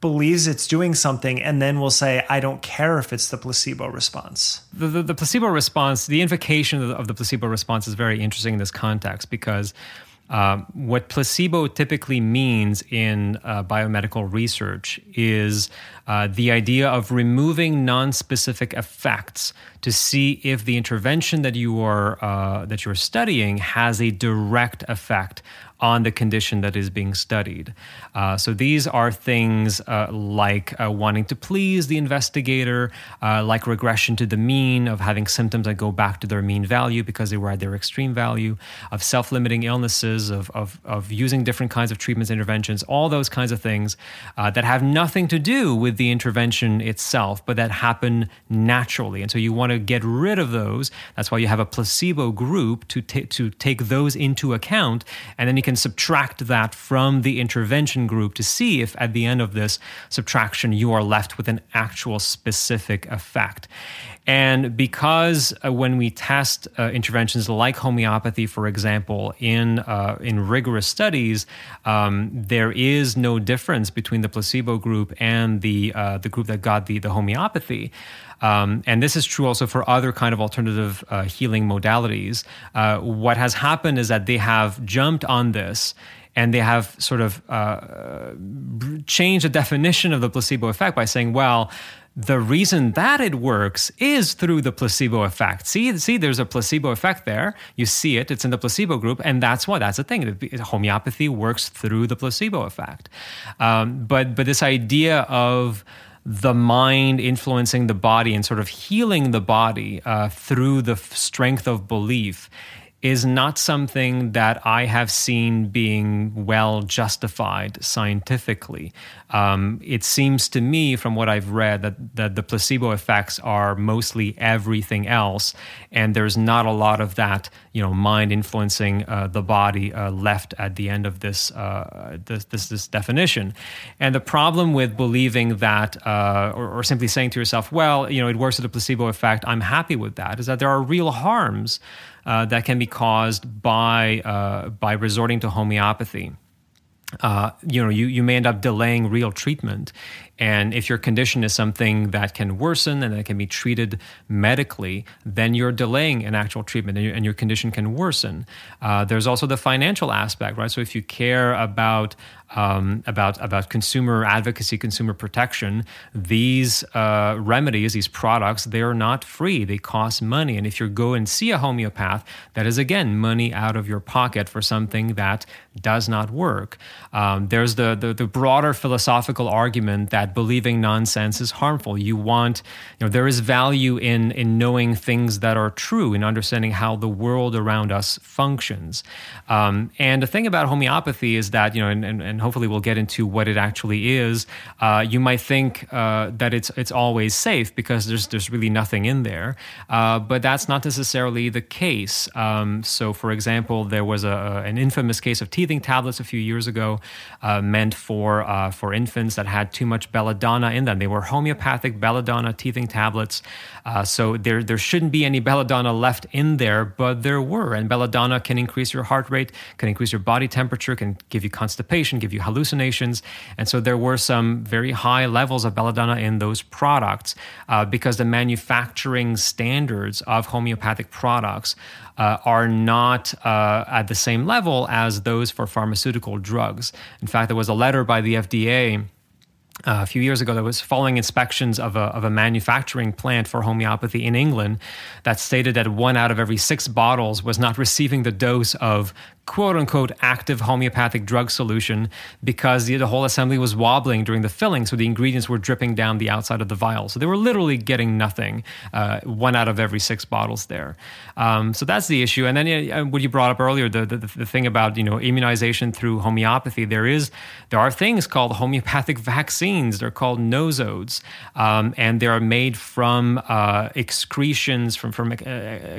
believes it's doing something and then will say, I don't care if it's the placebo response? The, the, the placebo response, the invocation of the, of the placebo response is very interesting in this context because um, what placebo typically means in uh, biomedical research is uh, the idea of removing non-specific effects to see if the intervention that you are uh, that you're studying has a direct effect on the condition that is being studied. Uh, so these are things uh, like uh, wanting to please the investigator, uh, like regression to the mean, of having symptoms that go back to their mean value because they were at their extreme value, of self limiting illnesses, of, of, of using different kinds of treatments, interventions, all those kinds of things uh, that have nothing to do with the intervention itself, but that happen naturally. And so you want to get rid of those. That's why you have a placebo group to, t- to take those into account. And then you can subtract that from the intervention group to see if at the end of this subtraction you are left with an actual specific effect. And because uh, when we test uh, interventions like homeopathy, for example, in uh, in rigorous studies, um, there is no difference between the placebo group and the uh, the group that got the the homeopathy. Um, and this is true also for other kind of alternative uh, healing modalities. Uh, what has happened is that they have jumped on this and they have sort of uh, changed the definition of the placebo effect by saying, well, the reason that it works is through the placebo effect. See, see, there's a placebo effect there. You see it; it's in the placebo group, and that's why that's the thing. Homeopathy works through the placebo effect. Um, but but this idea of the mind influencing the body and sort of healing the body uh, through the strength of belief is not something that I have seen being well justified scientifically. Um, it seems to me, from what I've read, that, that the placebo effects are mostly everything else, and there's not a lot of that, you know, mind influencing uh, the body uh, left at the end of this, uh, this, this, this definition. And the problem with believing that, uh, or, or simply saying to yourself, well, you know, it works with the placebo effect, I'm happy with that, is that there are real harms uh, that can be caused by uh, by resorting to homeopathy. Uh, you know, you, you may end up delaying real treatment. And if your condition is something that can worsen and that can be treated medically, then you're delaying an actual treatment and your, and your condition can worsen. Uh, there's also the financial aspect, right? So if you care about um, about about consumer advocacy, consumer protection. These uh, remedies, these products, they are not free. They cost money, and if you go and see a homeopath, that is again money out of your pocket for something that does not work. Um, there's the, the the broader philosophical argument that believing nonsense is harmful. You want, you know, there is value in in knowing things that are true, in understanding how the world around us functions. Um, and the thing about homeopathy is that you know, and, and, and hopefully we'll get into what it actually is, uh, you might think uh, that it's it's always safe because there's there's really nothing in there, uh, but that's not necessarily the case. Um, so, for example, there was a, an infamous case of teething tablets a few years ago, uh, meant for uh, for infants that had too much belladonna in them. They were homeopathic belladonna teething tablets, uh, so there there shouldn't be any belladonna left in there, but there were, and belladonna can increase your heart rate, can increase your body temperature, can give you constipation, give you hallucinations. And so there were some very high levels of belladonna in those products uh, because the manufacturing standards of homeopathic products uh, are not uh, at the same level as those for pharmaceutical drugs. In fact, there was a letter by the FDA uh, a few years ago that was following inspections of a, of a manufacturing plant for homeopathy in England that stated that one out of every six bottles was not receiving the dose of quote unquote active homeopathic drug solution because the, the, whole assembly was wobbling during the filling, so the ingredients were dripping down the outside of the vial. So they were literally getting nothing, uh, one out of every six bottles there. Um, so that's the issue. And then uh, what you brought up earlier, the, the, the thing about you know immunization through homeopathy, there is there are things called homeopathic vaccines. They're called nosodes, um, and they are made from uh, excretions from from uh,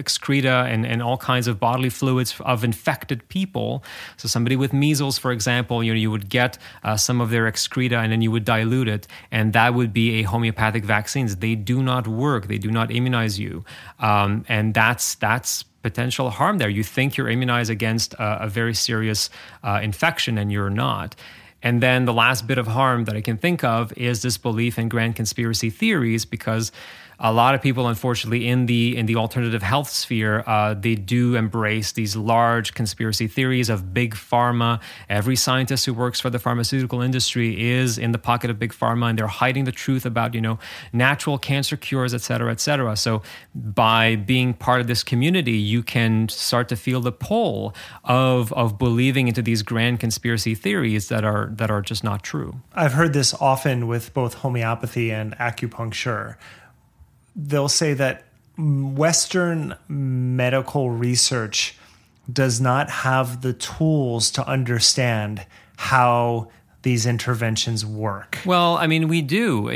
excreta and, and all kinds of bodily fluids of infected people people. So somebody with measles, for example, you know, you would get uh, some of their excreta and then you would dilute it, and that would be a homeopathic vaccines. They do not work. They do not immunize you, um, and that's that's potential harm there. You think you're immunized against a, a very serious uh, infection, and you're not. And then the last bit of harm that I can think of is this belief in grand conspiracy theories because a lot of people, unfortunately, in the in the alternative health sphere, uh, they do embrace these large conspiracy theories of big pharma. Every scientist who works for the pharmaceutical industry is in the pocket of big pharma, and they're hiding the truth about you know natural cancer cures, et cetera, et cetera. So by being part of this community, you can start to feel the pull of of believing into these grand conspiracy theories that are that are just not true. I've heard this often with both homeopathy and acupuncture they'll say that Western medical research does not have the tools to understand how these interventions work? Well, I mean, we do.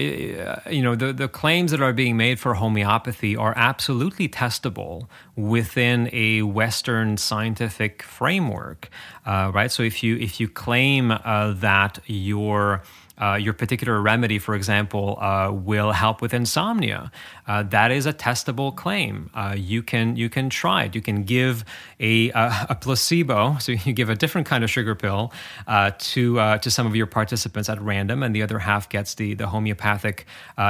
You know, the, the claims that are being made for homeopathy are absolutely testable within a Western scientific framework, uh, right? So if you if you claim uh, that your uh, your particular remedy, for example, uh, will help with insomnia. Uh, that is a testable claim. Uh, you can you can try it. You can give a a placebo, so you give a different kind of sugar pill uh, to uh, to some of your participants at random, and the other half gets the the homeopathic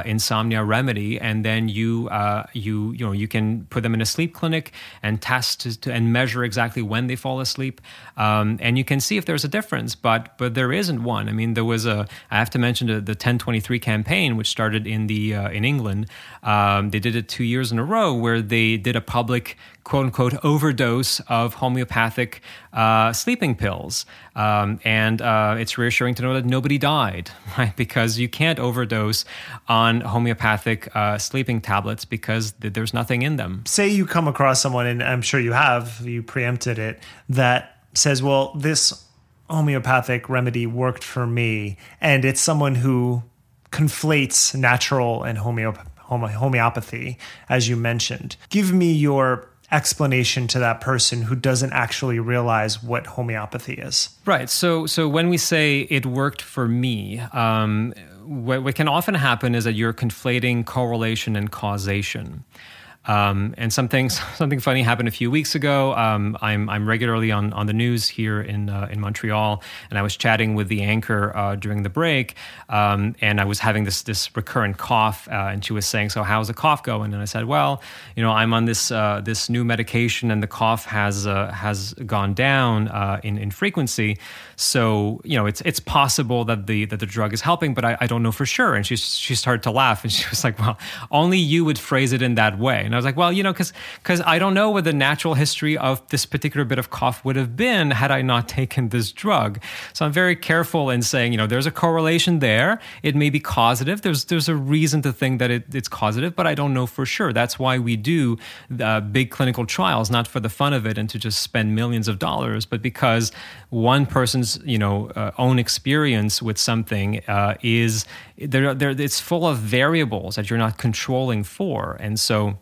insomnia remedy, and then you you you know you can put them in a sleep clinic and test to, to, and measure exactly when they fall asleep, um, and you can see if there's a difference. But but there isn't one. I mean, there was a I have to mention the, the 1023 campaign, which started in the uh, in England. Um, they did it two years in a row, where they did a public quote unquote overdose of homeopathic uh, sleeping pills, um, and uh, it's reassuring to know that nobody died, <laughs> right? Because you can't overdose on homeopathic uh, sleeping tablets because th- there's nothing in them. Say you come across someone, and I'm sure you have, you preempted it, that says, "Well, this." homeopathic remedy worked for me. And it's someone who conflates natural and homeop- homeopathy, as you mentioned. Give me your explanation to that person who doesn't actually realize what homeopathy is. Right. So, so when we say it worked for me, um, what, what can often happen is that you're conflating correlation and causation. Um, and something <laughs> something funny happened a few weeks ago. Um, I'm I'm regularly on, on the news here in uh, in Montreal, and I was chatting with the anchor uh, during the break, um, and I was having this this recurrent cough, uh, and she was saying, "So how's the cough going?" And I said, "Well, you know, I'm on this uh, this new medication, and the cough has uh, has gone down uh, in in frequency. So you know, it's it's possible that the that the drug is helping, but I, I don't know for sure." And she she started to laugh, and she <laughs> was like, "Well, only you would phrase it in that way." And I was like, well, you know, because because I don't know what the natural history of this particular bit of cough would have been had I not taken this drug. So I'm very careful in saying, you know, there's a correlation there. It may be causative. There's there's a reason to think that it, it's causative, but I don't know for sure. That's why we do uh, big clinical trials, not for the fun of it and to just spend millions of dollars, but because one person's you know uh, own experience with something uh, is there, there. It's full of variables that you're not controlling for, and so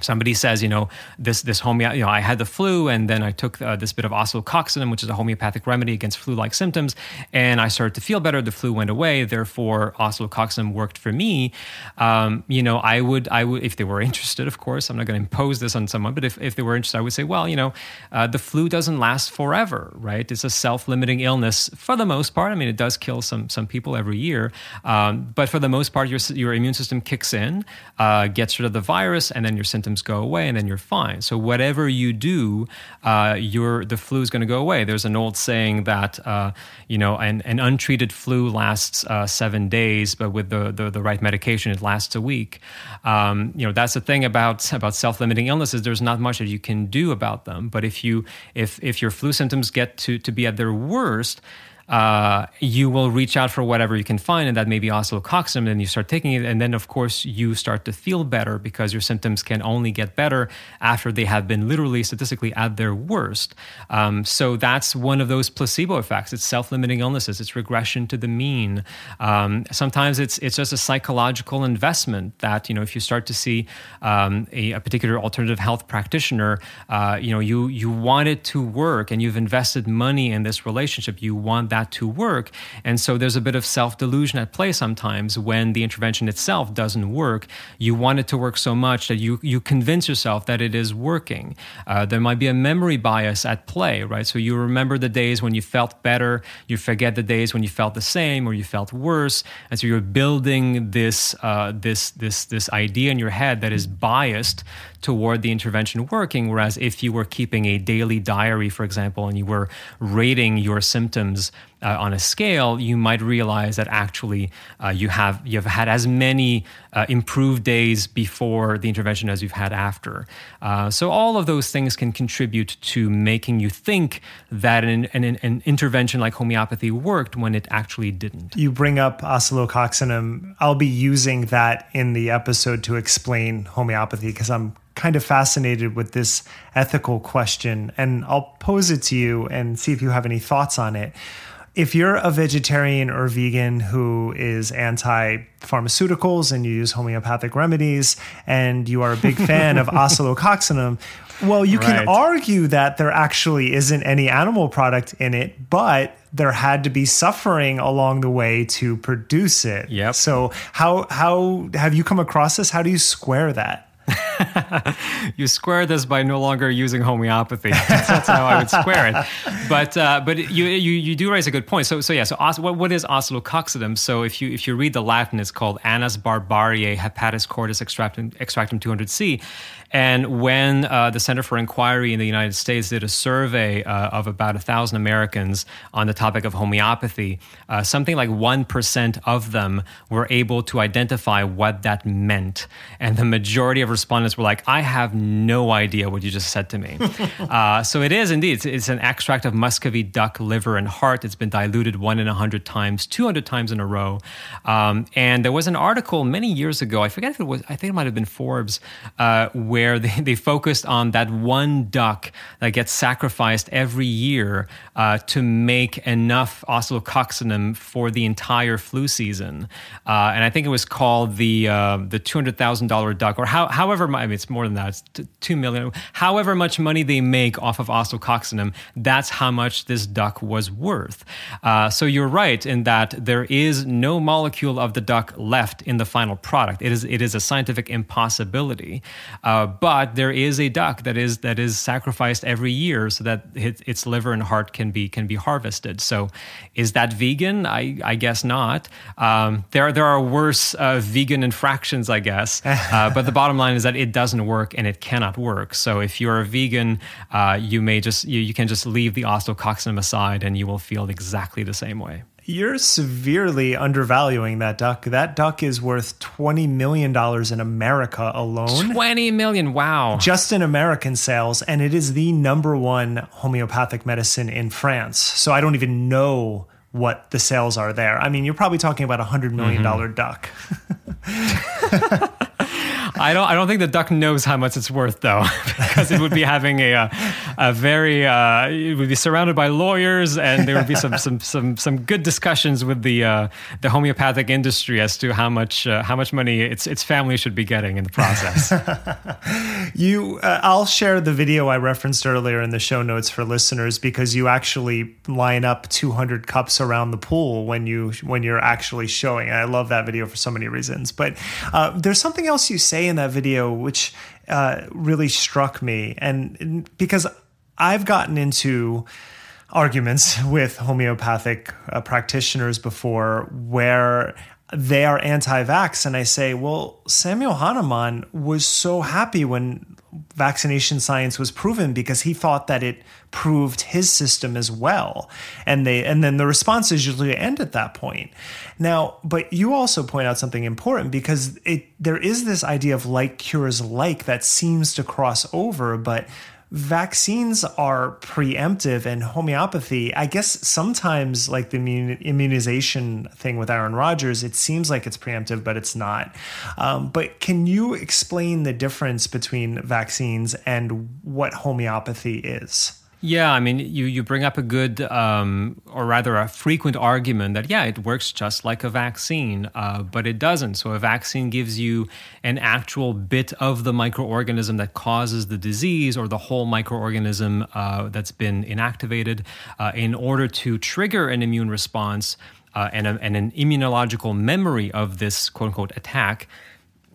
somebody says, you know, this this homeo, you know, I had the flu, and then I took uh, this bit of oscillococcinum, which is a homeopathic remedy against flu-like symptoms, and I started to feel better. The flu went away. Therefore, oscillococcinum worked for me. Um, you know, I would, I would, if they were <laughs> interested, of course, I'm not going to impose this on someone, but if, if they were interested, I would say, well, you know, uh, the flu doesn't last forever, right? It's a self-limiting illness for the most part. I mean, it does kill some some people every year, um, but for the most part, your your immune system kicks in, uh, gets rid of the virus, and then your symptoms go away, and then you're fine. So whatever you do, uh, the flu is going to go away. There's an old saying that uh, you know an, an untreated flu lasts uh, seven days, but with the, the, the right medication, it lasts a week. Um, you know that's the thing about about self limiting illnesses. There's not much that you can do about them. But if you if if your flu symptoms get to to be at their worst uh, you will reach out for whatever you can find, and that may be oscillococcinum, and you start taking it, and then of course you start to feel better because your symptoms can only get better after they have been literally statistically at their worst. Um, so that's one of those placebo effects. It's self-limiting illnesses. It's regression to the mean. Um, sometimes it's it's just a psychological investment that you know if you start to see um, a, a, particular alternative health practitioner, uh, you know you you want it to work, and you've invested money in this relationship. You want that to work. And so there's a bit of self delusion at play sometimes when the intervention itself doesn't work. You want it to work so much that you, you convince yourself that it is working. Uh, there might be a memory bias at play, right? So you remember the days when you felt better, you forget the days when you felt the same or you felt worse. And so you're building this, uh, this, this, this idea in your head that is biased toward the intervention working. Whereas if you were keeping a daily diary, for example, and you were rating your symptoms uh, on a scale, you might realize that actually uh, you have you've had as many uh, improved days before the intervention as you've had after. Uh, so all of those things can contribute to making you think that an, an, an, intervention like homeopathy worked when it actually didn't. You bring up oscillococcinum. I'll be using that in the episode to explain homeopathy because I'm kind of fascinated with this ethical question, and I'll pose it to you and see if you have any thoughts on it. If you're a vegetarian or vegan who is anti pharmaceuticals and you use homeopathic remedies and you are a big <laughs> fan of oscillococcinum, well, you can Right. argue that there actually isn't any animal product in it, but there had to be suffering along the way to produce it. Yep. So how how have you come across this? How do you square that? <laughs> you square this by no longer using homeopathy. <laughs> That's how I would square it. But uh, but you, you you do raise a good point. So so yeah. So os- what, what is oscillococcinum? So if you if you read the Latin, it's called Anas barbariae hepatis cordis extractum extractum 200C. And when uh, the Center for Inquiry in the United States did a survey uh, of about a thousand Americans on the topic of homeopathy, uh, something like one percent of them were able to identify what that meant, and the majority of respondents were like, "I have no idea what you just said to me." <laughs> uh, so it is indeed it's, it's an extract of Muscovy duck liver and heart. It's been diluted one in a hundred times, two hundred times in a row. Um, and there was an article many years ago. I forget if it was. I think it might have been Forbes, uh, where they, they focused on that one duck that gets sacrificed every year uh, to make enough oscillococcinum for the entire flu season. Uh, and I think it was called the uh, the two hundred thousand dollar duck, or how, however much. I mean, it's more than that. It's t- two million. However much money they make off of oscillococcinum, that's how much this duck was worth. Uh, so you're right in that there is no molecule of the duck left in the final product. It is it is a scientific impossibility. Uh, but there is a duck that is that is sacrificed every year so that its, its liver and heart can be can be harvested. So, is that vegan? I, I guess not. Um, there there are worse uh, vegan infractions, I guess. <laughs> Uh, but the bottom line is that it doesn't work and it cannot work. So if you're a vegan, uh, you may just you, you can just leave the oscillococcinum aside and you will feel exactly the same way. You're severely undervaluing that duck. That duck is worth $20 million in America alone. 20 million. Wow. just in American sales, and it is the number one homeopathic medicine in France. So I don't even know what the sales are there. I mean, you're probably talking about a hundred million mm-hmm. dollar duck. <laughs> I don't. I don't think the duck knows how much it's worth, though, <laughs> because it would be having a a, a very. Uh, it would be surrounded by lawyers, and there would be some some some some good discussions with the uh, the homeopathic industry as to how much uh, how much money its its family should be getting in the process. <laughs> You, uh, I'll share the video I referenced earlier in the show notes for listeners because you actually line up 200 cups around the pool when you when you're actually showing. I love that video for so many reasons. But uh, there's something else you say in that video which uh, really struck me, and, and because I've gotten into arguments <laughs> with homeopathic uh, practitioners before where they are anti-vax. And I say, well, Samuel Hahnemann was so happy when vaccination science was proven because he thought that it proved his system as well. And they and then the responses usually end at that point. Now, but you also point out something important because it there is this idea of like cures like that seems to cross over, but vaccines are preemptive and homeopathy i guess sometimes like the immunization thing with aaron rodgers it seems like it's preemptive but it's not um, but can you explain the difference between vaccines and what homeopathy is Yeah, I mean, you you bring up a good, um, or rather, a frequent argument that yeah, it works just like a vaccine, uh, but it doesn't. So a vaccine gives you an actual bit of the microorganism that causes the disease, or the whole microorganism uh, that's been inactivated, uh, in order to trigger an immune response uh, and, a, and an immunological memory of this quote unquote attack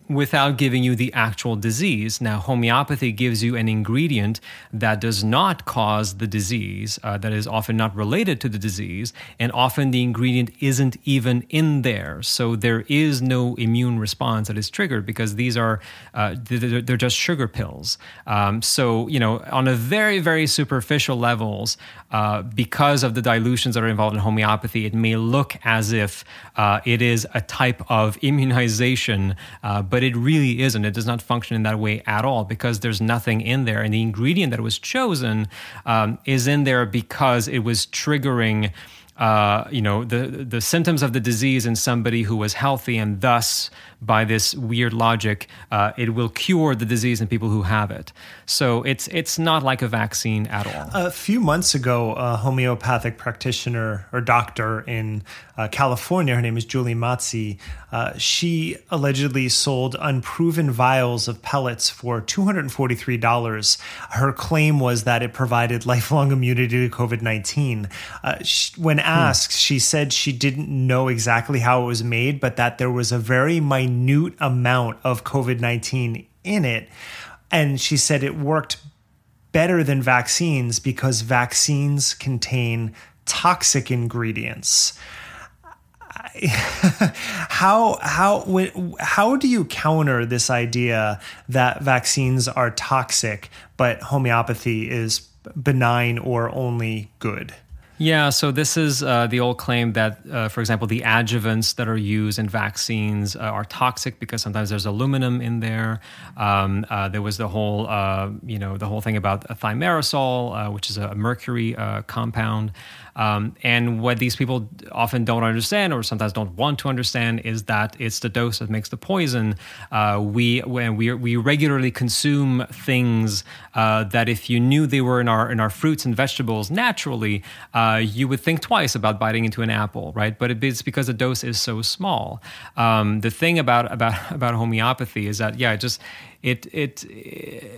without giving you the actual disease. Now, homeopathy gives you an ingredient that does not cause the disease, uh, that is often not related to the disease, and often the ingredient isn't even in there. So there is no immune response that is triggered because these are, uh, they're, they're just sugar pills. Um, so, you know, on a very, very superficial levels, uh, because of the dilutions that are involved in homeopathy, it may look as if uh, it is a type of immunization, uh, but it really isn't. It does not function in that way at all because there's nothing in there. And the ingredient that was chosen um, is in there because it was triggering. Uh, you know, the the symptoms of the disease in somebody who was healthy, and thus, by this weird logic, uh, it will cure the disease in people who have it. So it's it's not like a vaccine at all. A few months ago, a homeopathic practitioner or doctor in uh, California, her name is Juli Mazi, uh, she allegedly sold unproven vials of pellets for $243. Her claim was that it provided lifelong immunity to COVID 19. Uh, when Hmm. asked, she said she didn't know exactly how it was made, but that there was a very minute amount of COVID 19 in it. And she said it worked better than vaccines because vaccines contain toxic ingredients. <laughs> how how how do you counter this idea that vaccines are toxic but homeopathy is benign or only good? Yeah, so this is uh, the old claim that, uh, for example, the adjuvants that are used in vaccines uh, are toxic because sometimes there's aluminum in there. Um, uh, there was the whole, uh, you know, the whole thing about thimerosal, uh, which is a mercury compound. Um, and what these people often don't understand, or sometimes don't want to understand, is that it's the dose that makes the poison. Uh, we when we we regularly consume things uh, that if you knew they were in our in our fruits and vegetables naturally, uh, you would think twice about biting into an apple, right? But it's because the dose is so small. Um, the thing about about <laughs> about homeopathy is that yeah, it just it it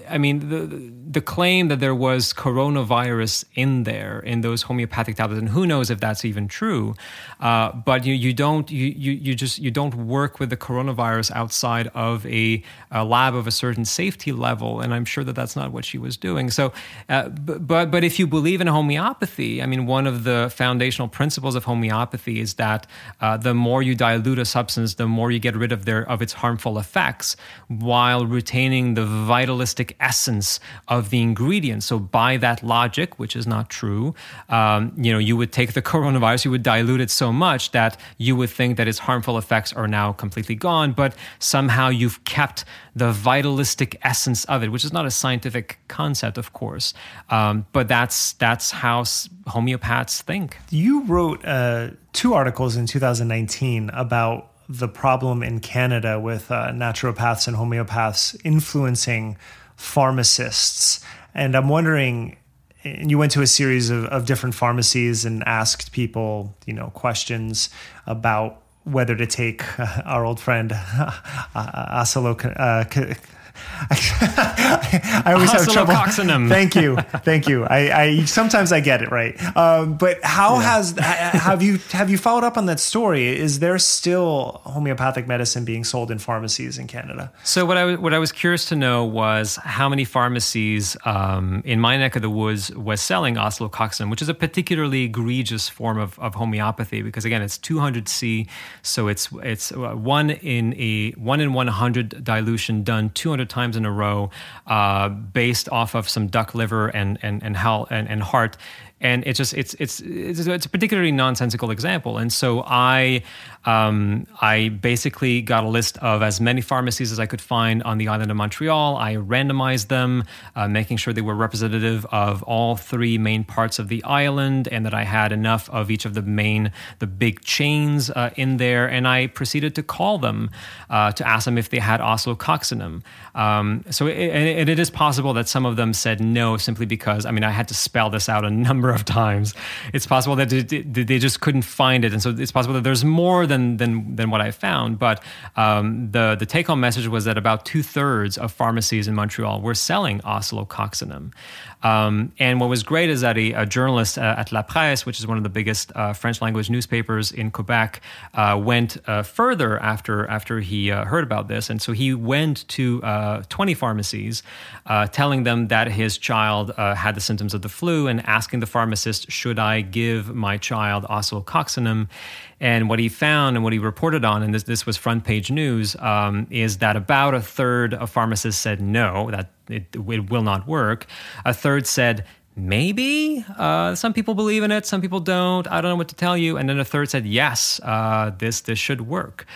I mean the the claim that there was coronavirus in there in those homeopathic tablets, and who knows if that's even true. Uh, but you you don't you, you you just you don't work with the coronavirus outside of a, a, lab of a certain safety level, and I'm sure that that's not what she was doing. So, uh, but but if you believe in homeopathy, I mean, one of the foundational principles of homeopathy is that uh, the more you dilute a substance, the more you get rid of their of its harmful effects, while retaining the vitalistic essence of the ingredient. So, by that logic, which is not true, um, you know, you would take the <laughs> coronavirus, you would dilute it so much that you would think that its harmful effects are now completely gone, but somehow you've kept the vitalistic essence of it, which is not a scientific concept, of course, um, but that's that's how homeopaths think. You wrote uh, two articles in 2019 about the problem in Canada with uh, naturopaths and homeopaths influencing pharmacists. And I'm wondering, and you went to a series of, of different pharmacies and asked people, you know, questions about whether to take uh, our old friend <laughs> uh, <laughs> I always have trouble. <laughs> Thank you, thank you. I, I, sometimes I get it right. Um, but how yeah. has have you have you followed up on that story? Is there still homeopathic medicine being sold in pharmacies in Canada? So what I what I was curious to know was how many pharmacies um, in my neck of the woods was selling oscillococcinum, which is a particularly egregious form of, of homeopathy because again it's 200C, so it's it's uh, one in a one in 100 dilution done 200 times in a row, uh, based off of some duck liver and and and, and, and heart. And it's just it's it's it's, it's a particularly nonsensical example. And so i um, i basically got a list of as many pharmacies as i could find on the island of montreal. I randomized them uh, making sure they were representative of all three main parts of the island and that i had enough of each of the main the big chains uh, in there. And i proceeded to call them uh, to ask them if they had oscillococcinum um, so it, and it is possible that some of them said no simply because i mean i had to spell this out a <laughs> number of times. It's possible that they just couldn't find it, and so it's possible that there's more than than than what I found. But um, the the take home message was that about two thirds of pharmacies in Montreal were selling oscillococcinum. Um, and what was great is that a, a journalist uh, at La Presse, which is one of the biggest uh, French language newspapers in Quebec, uh, went uh, further after after he uh, heard about this, and so he went to uh, 20 pharmacies, telling them that his child had the symptoms of the flu, and asking the pharmacist, "Should I give my child oscillococcinum?" And what he found and what he reported on, and this, this was front page news, um, is that about a third of pharmacists said no, that it, it will not work. A third said, maybe uh, some people believe in it some people don't i don't know what to tell you and then a third said yes uh, this this should work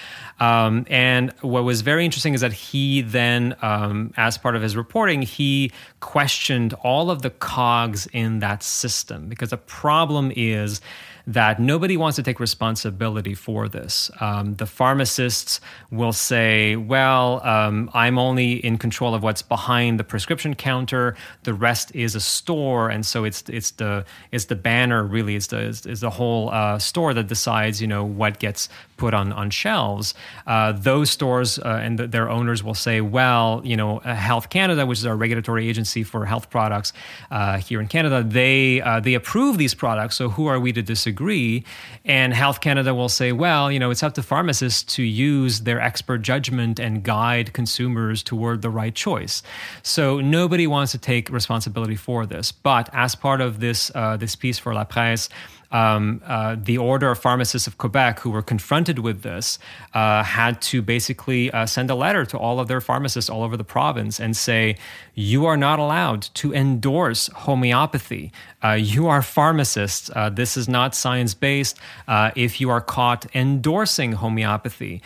um, and what was very interesting is that he then um, as part of his reporting he questioned all of the cogs in that system because the problem is that nobody wants to take responsibility for this. Um, the pharmacists will say, well, um, I'm only in control of what's behind the prescription counter. The rest is a store, and so it's it's the it's the banner really is the is, the whole uh, store that decides you know what gets put on on shelves. Uh, those stores uh, and the, their owners will say, well, you know, uh, Health Canada, which is our regulatory agency for health products uh, here in Canada, they uh, they approve these products. So who are we to disagree? And Health Canada will say, well, you know, it's up to pharmacists to use their expert judgment and guide consumers toward the right choice. So nobody wants to take responsibility for this. But as part of this uh, this piece for La Presse, um, uh, the Order of Pharmacists of Quebec, who were confronted with this, uh, had to basically uh, send a letter to all of their pharmacists all over the province and say, You are not allowed to endorse homeopathy. Uh, you are pharmacists. Uh, this is not science based. Uh, if you are caught endorsing homeopathy,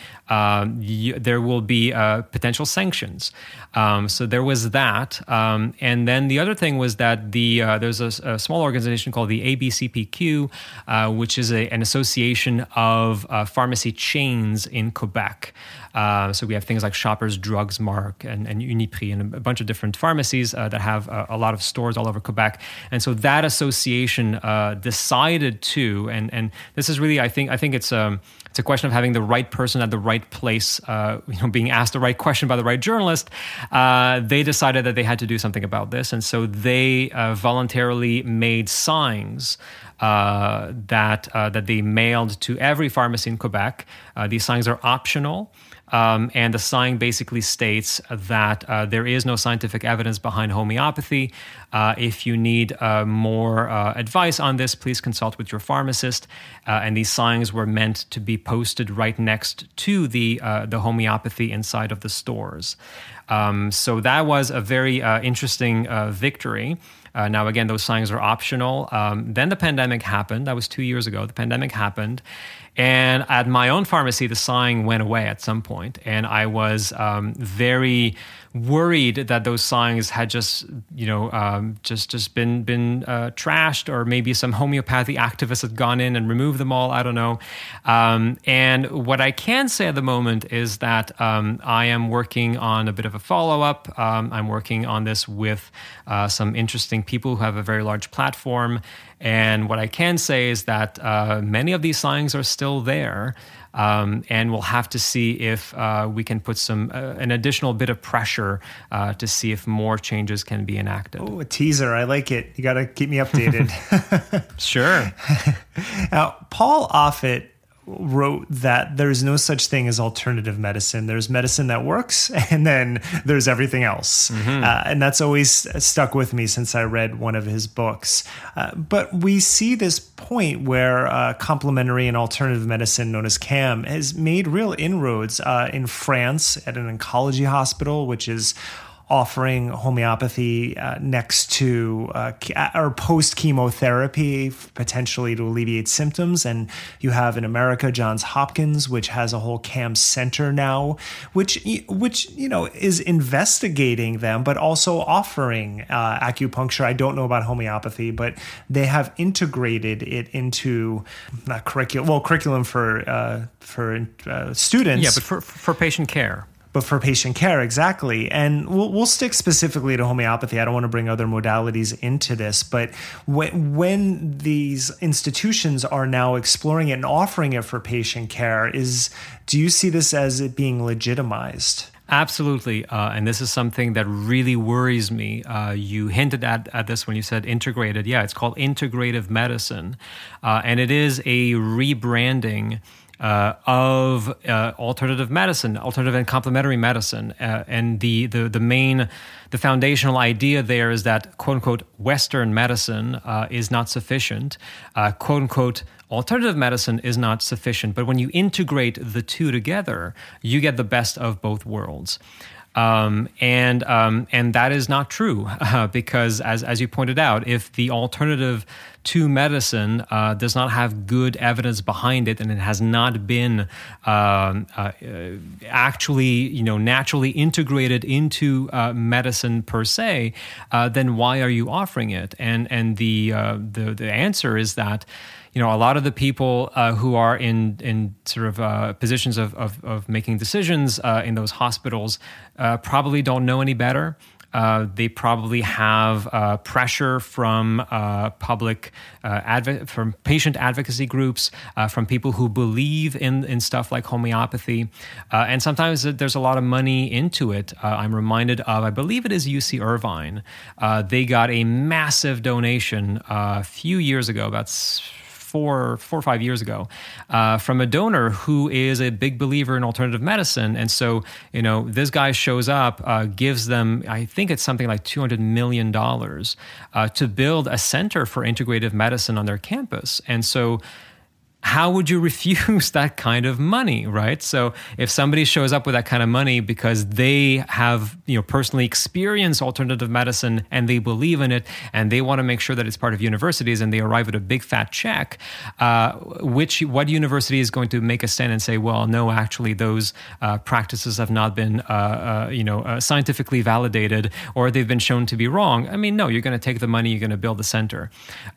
you, there will be potential sanctions. Um, so there was that. Um, and then the other thing was that the there's a, a, small organization called the ABCPQ, uh, which is a, an association of uh, pharmacy chains in Quebec. Uh, so we have things like Shoppers Drugs Mart and, and Uniprix and a bunch of different pharmacies uh, that have uh, a lot of stores all over Quebec. And so that association uh, decided to, and and this is really, I think, I think it's um, it's a question of having the right person at the right place, uh, you know, being asked the right question by the right journalist. Uh, they decided that they had to do something about this, and so they voluntarily made signs. Uh, that uh, that they mailed to every pharmacy in Quebec. Uh, these signs are optional. Um, and the sign basically states that uh, there is no scientific evidence behind homeopathy. Uh, if you need uh, more uh, advice on this, please consult with your pharmacist. Uh, and these signs were meant to be posted right next to the uh, the homeopathy inside of the stores. Um, so that was a very interesting victory. Uh, now, again, those signs are optional. Um, then the pandemic happened. That was two years ago. The pandemic happened. And at my own pharmacy, the sign went away at some point, and I was um, very worried that those signs had just, you know, um, just just been been uh, trashed, or maybe some homeopathy activists had gone in and removed them all. I don't know. Um, and what I can say at the moment is that um, I am working on a bit of a follow up. Um, I'm working on this with uh, some interesting people who have a very large platform. And what I can say is that uh, many of these signs are still there. Um, and we'll have to see if uh, we can put some uh, an additional bit of pressure uh, to see if more changes can be enacted. Oh, a teaser! I like it. You got to keep me updated. <laughs> sure. <laughs> now, Paul Offit wrote that there's no such thing as alternative medicine. There's medicine that works, <laughs> and then there's everything else. Mm-hmm. Uh, and that's always stuck with me since I read one of his books. Uh, but we see this point where uh, complementary and alternative medicine, known as CAM, has made real inroads uh, in France at an oncology hospital, which is offering homeopathy uh, next to uh, or post chemotherapy potentially to alleviate symptoms. And you have in America Johns Hopkins which has a whole CAM center now which which you know is investigating them but also offering uh, acupuncture. I don't know about homeopathy but they have integrated it into not curriculum well curriculum for uh, for uh, students. Yeah but for for patient care but for patient care exactly and we'll, we'll stick specifically to homeopathy i don't want to bring other modalities into this but when, when these institutions are now exploring it and offering it for patient care is do you see this as it being legitimized Absolutely. Uh, and this is something that really worries me. Uh, you hinted at, at this when you said integrated. Yeah, it's called integrative medicine. Uh, and it is a rebranding uh, of uh, alternative medicine, alternative and complementary medicine, uh, and the, the the main, the foundational idea there is that quote unquote Western medicine uh, is not sufficient, uh, quote unquote alternative medicine is not sufficient. But when you integrate the two together, you get the best of both worlds. Um, and um, and that is not true <laughs> uh, because, as as you pointed out, if the alternative to medicine uh, does not have good evidence behind it, and it has not been um, uh, actually, you know, naturally integrated into uh, medicine per se, then why are you offering it? And and the the the answer is that you know, a lot of the people uh, who are in in sort of uh, positions of, of, of making decisions uh, in those hospitals uh, probably don't know any better. Uh, they probably have uh, pressure from public adv- from patient advocacy groups, from people who believe in in stuff like homeopathy, and sometimes there's a lot of money into it. I'm reminded of, I believe it is UC Irvine. they got a massive donation a few years ago, about four, four or five years ago, uh, from a donor who is a big believer in alternative medicine. And so, you know, this guy shows up, uh, gives them, I think it's something like $200 million uh, to build a center for integrative medicine on their campus. And so, how would you <laughs> refuse that kind of money right? So if somebody shows up with that kind of money because they have you know personally experienced alternative medicine and they believe in it and they want to make sure that it's part of universities and they arrive at a big fat check uh, which what university is going to make a stand and say well no actually those uh, practices have not been uh, uh you know uh, scientifically validated or they've been shown to be wrong. I mean no you're going to take the money you're going to build the center.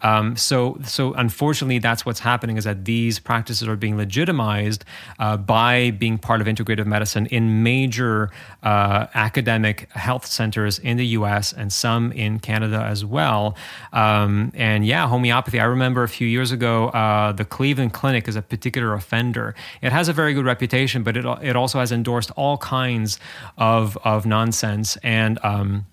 Um, so so unfortunately that's what's happening is that these practices are being legitimized uh, by being part of integrative medicine in major uh, academic health centers in the US and some in Canada as well. Um, and yeah, homeopathy. I remember a few years ago, uh, the Cleveland Clinic is a particular offender. It has a very good reputation, but it, it also has endorsed all kinds of, of nonsense. And um,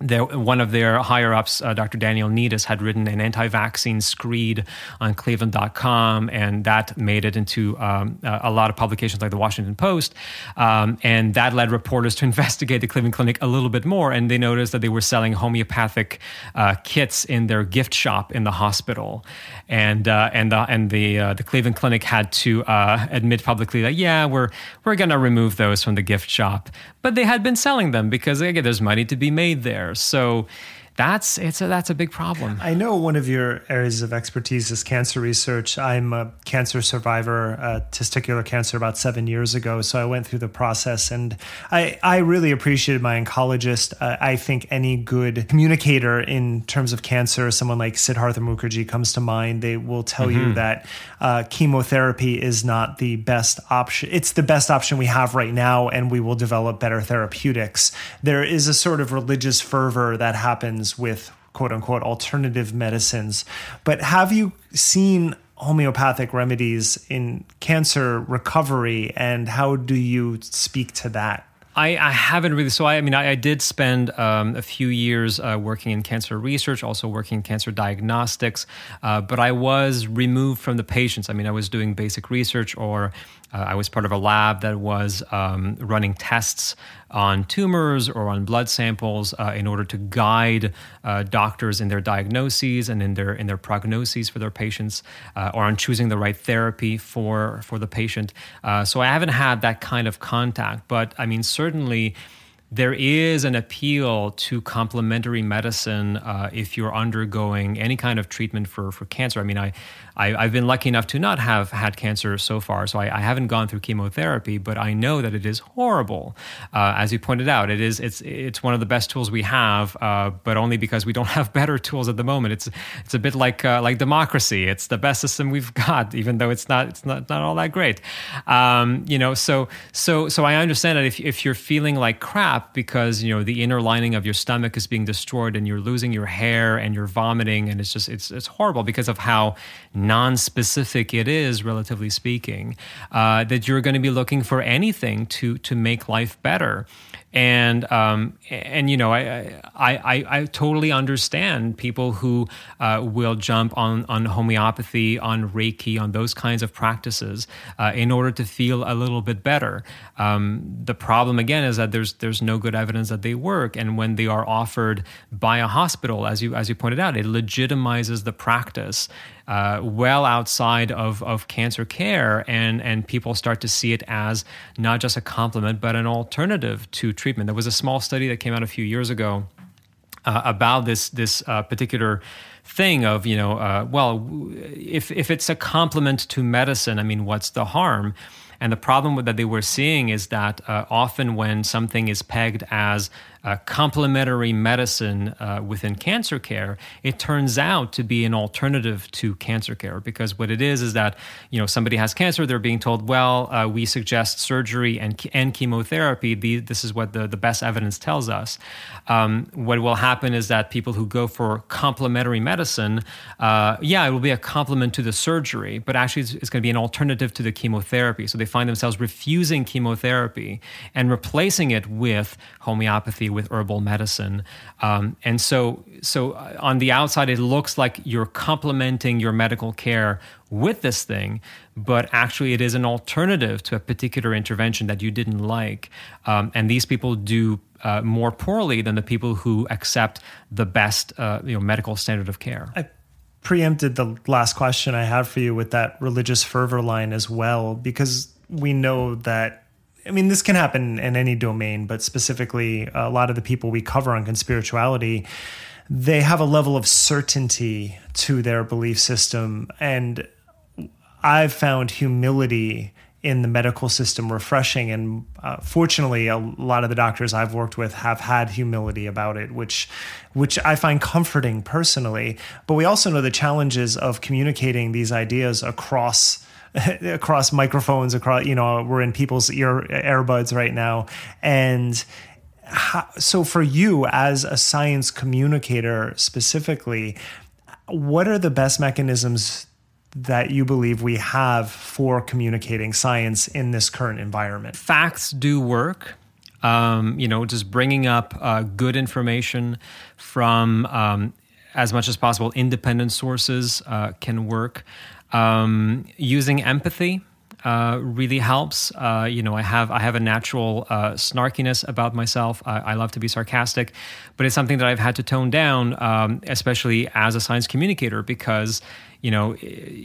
one of their higher ups, uh, Dr. Daniel Neides, had written an anti vaccine screed on cleveland.com, and that made it into um, a lot of publications like the Washington Post. Um, and that led reporters to <laughs> investigate the Cleveland Clinic a little bit more, and they noticed that they were selling homeopathic uh, kits in their gift shop in the hospital. And, uh, and, the, and the, uh, the Cleveland Clinic had to uh, admit publicly that, yeah, we're, we're going to remove those from the gift shop. But they had been selling them because, again, there's money to be made there there. So that's it's a, that's a big problem. I know one of your areas of expertise is cancer research. I'm a cancer survivor, uh, testicular cancer, about seven years ago. So I went through the process, and I I really appreciated my oncologist. Uh, I think any good communicator in terms of cancer, someone like Siddhartha Mukherjee comes to mind. They will tell mm-hmm. you that uh, chemotherapy is not the best option. It's the best option we have right now, and we will develop better therapeutics. There is a sort of religious fervor that happens with quote unquote alternative medicines. But have you seen homeopathic remedies in cancer recovery and how do you speak to that? I, I, haven't really. So I, I mean, I, I did spend um, a few years uh, working in cancer research, also working in cancer diagnostics, uh, but I was removed from the patients. I mean, I was doing basic research, or uh, I was part of a lab that was um, running tests on tumors or on blood samples uh, in order to guide uh, doctors in their diagnoses and in their in their prognoses for their patients, uh, or on choosing the right therapy for for the patient. Uh, so I haven't had that kind of contact, but I mean certainly there is an appeal to complementary medicine uh, if you're undergoing any kind of treatment for, for cancer. I mean, I, I, have been lucky enough to not have had cancer so far, so I, I haven't gone through chemotherapy, but I know that it is horrible. Uh, as you pointed out, it is it's it's one of the best tools we have, uh, but only because we don't <laughs> have better tools at the moment. It's it's a bit like uh, like democracy. It's the best system we've <laughs> got, even though it's not it's not, not all that great. Um, you know, so so so I understand that if if you're feeling like crap because you know the inner lining of your stomach is being destroyed and you're losing your hair and you're vomiting and it's just it's it's horrible because of how non-specific it is relatively speaking uh, that you're going to be looking for anything to to make life better. And um, and you know I, I, I I totally understand people who uh, will jump on on homeopathy, on Reiki, on those kinds of practices uh, in order to feel a little bit better. Um, the problem again is that there's there's no good evidence that they work, and when they are offered by a hospital, as you as you pointed out, it legitimizes the practice uh, well outside of, of cancer care, and, and people start to see it as not just a complement, but an alternative to treatment. There was a small study that came out a few years ago uh, about this, this uh, particular thing of, you know, uh, well, if, if it's a complement to medicine, I mean, what's the harm? And the problem that they were seeing is that uh, often when something is pegged as uh, complementary medicine uh, within cancer care, it turns out to be an alternative to cancer care because what it is is that you know somebody has cancer, they're being told, well, uh, we suggest surgery and and chemotherapy. The, this is what the the best evidence tells us. Um, what will happen is that people who go for complementary medicine, uh, yeah, it will be a complement to the surgery, but actually it's, it's going to be an alternative to the chemotherapy. So they find themselves refusing chemotherapy and replacing it with homeopathy with herbal medicine. Um, and so, so uh, on the outside, it looks like you're complementing your medical care with this thing, but actually, it is an alternative to a particular intervention that you didn't like. Um, and these people do uh, more poorly than the people who accept the best, uh, you know, medical standard of care. I preempted the last question I have for you with that religious fervor line as well, because we know that I mean, this can happen in any domain, but specifically, a lot of the people we cover on conspirituality, they have a level of certainty to their belief system. And I've found humility in the medical system refreshing. And uh, fortunately, a lot of the doctors I've worked with have had humility about it, which, which I find comforting personally. But we also know the challenges of communicating these ideas across <laughs> across microphones across you know we're in people's ear earbuds right now. And how, so for you as a science communicator specifically what are the best mechanisms that you believe we have for communicating science in this current environment? Facts do work. Um, you know just bringing up uh, good information from um, as much as possible independent sources uh, can work um, using empathy uh, really helps. Uh, you know, I have I have a natural uh, snarkiness about myself. I, I, love to be sarcastic, but it's something that I've had to tone down, um, especially as a science communicator, because you know,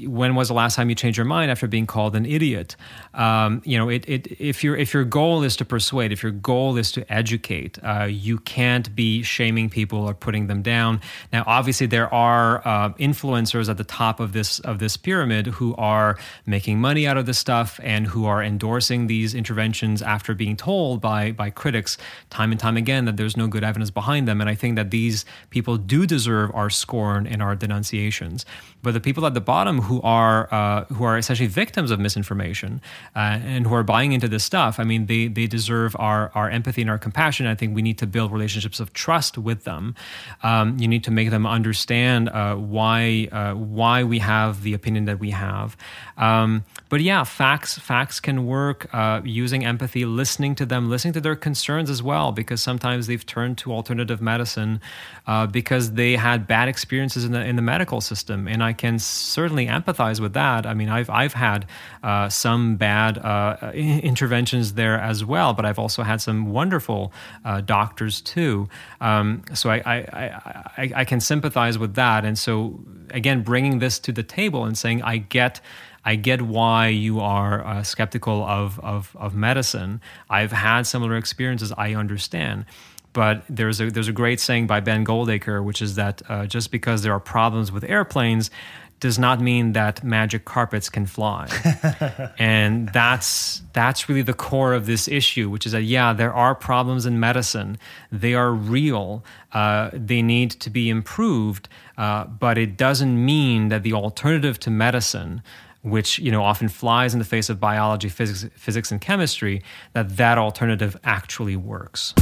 when was the last time you changed your mind after being called an idiot? Um, you know, it, it, if your if your goal is to persuade, if your goal is to educate, uh, you can't be shaming people or putting them down. Now, obviously, there are uh, influencers at the top of this of this pyramid who are making money out of this stuff and who are endorsing these interventions after being told by by critics time and time again that there's no good evidence behind them. And I think that these people do deserve our scorn and our denunciations. But the people at the bottom who are uh, who are essentially victims of misinformation uh, and who are buying into this stuff, I mean, they they deserve our our empathy and our compassion. I think we need to build relationships of trust with them. Um, you need to make them understand uh, why uh, why we have the opinion that we have. Um, but yeah, facts facts can work. Uh, using empathy, listening to them, listening to their concerns as well, because sometimes they've turned to alternative medicine uh, because they had bad experiences in the in the medical system, and I can certainly empathize with that. I mean, I've I've had uh, some bad uh, interventions there as well, but I've also had some wonderful uh, doctors too. Um, so I I, I I can sympathize with that, and so again, bringing this to the table and saying, I get. I get why you are uh, skeptical of, of, of medicine. I've had similar experiences. I understand. But there's a there's a great saying by Ben Goldacre, which is that uh, just because there are problems with airplanes does not mean that magic carpets can fly. <laughs> and that's that's really the core of this issue, which is that yeah, there are problems in medicine. They are real. Uh, they need to be improved. Uh, but it doesn't mean that the alternative to medicine which you know often flies in the face of biology, physics, physics and chemistry, that that alternative actually works.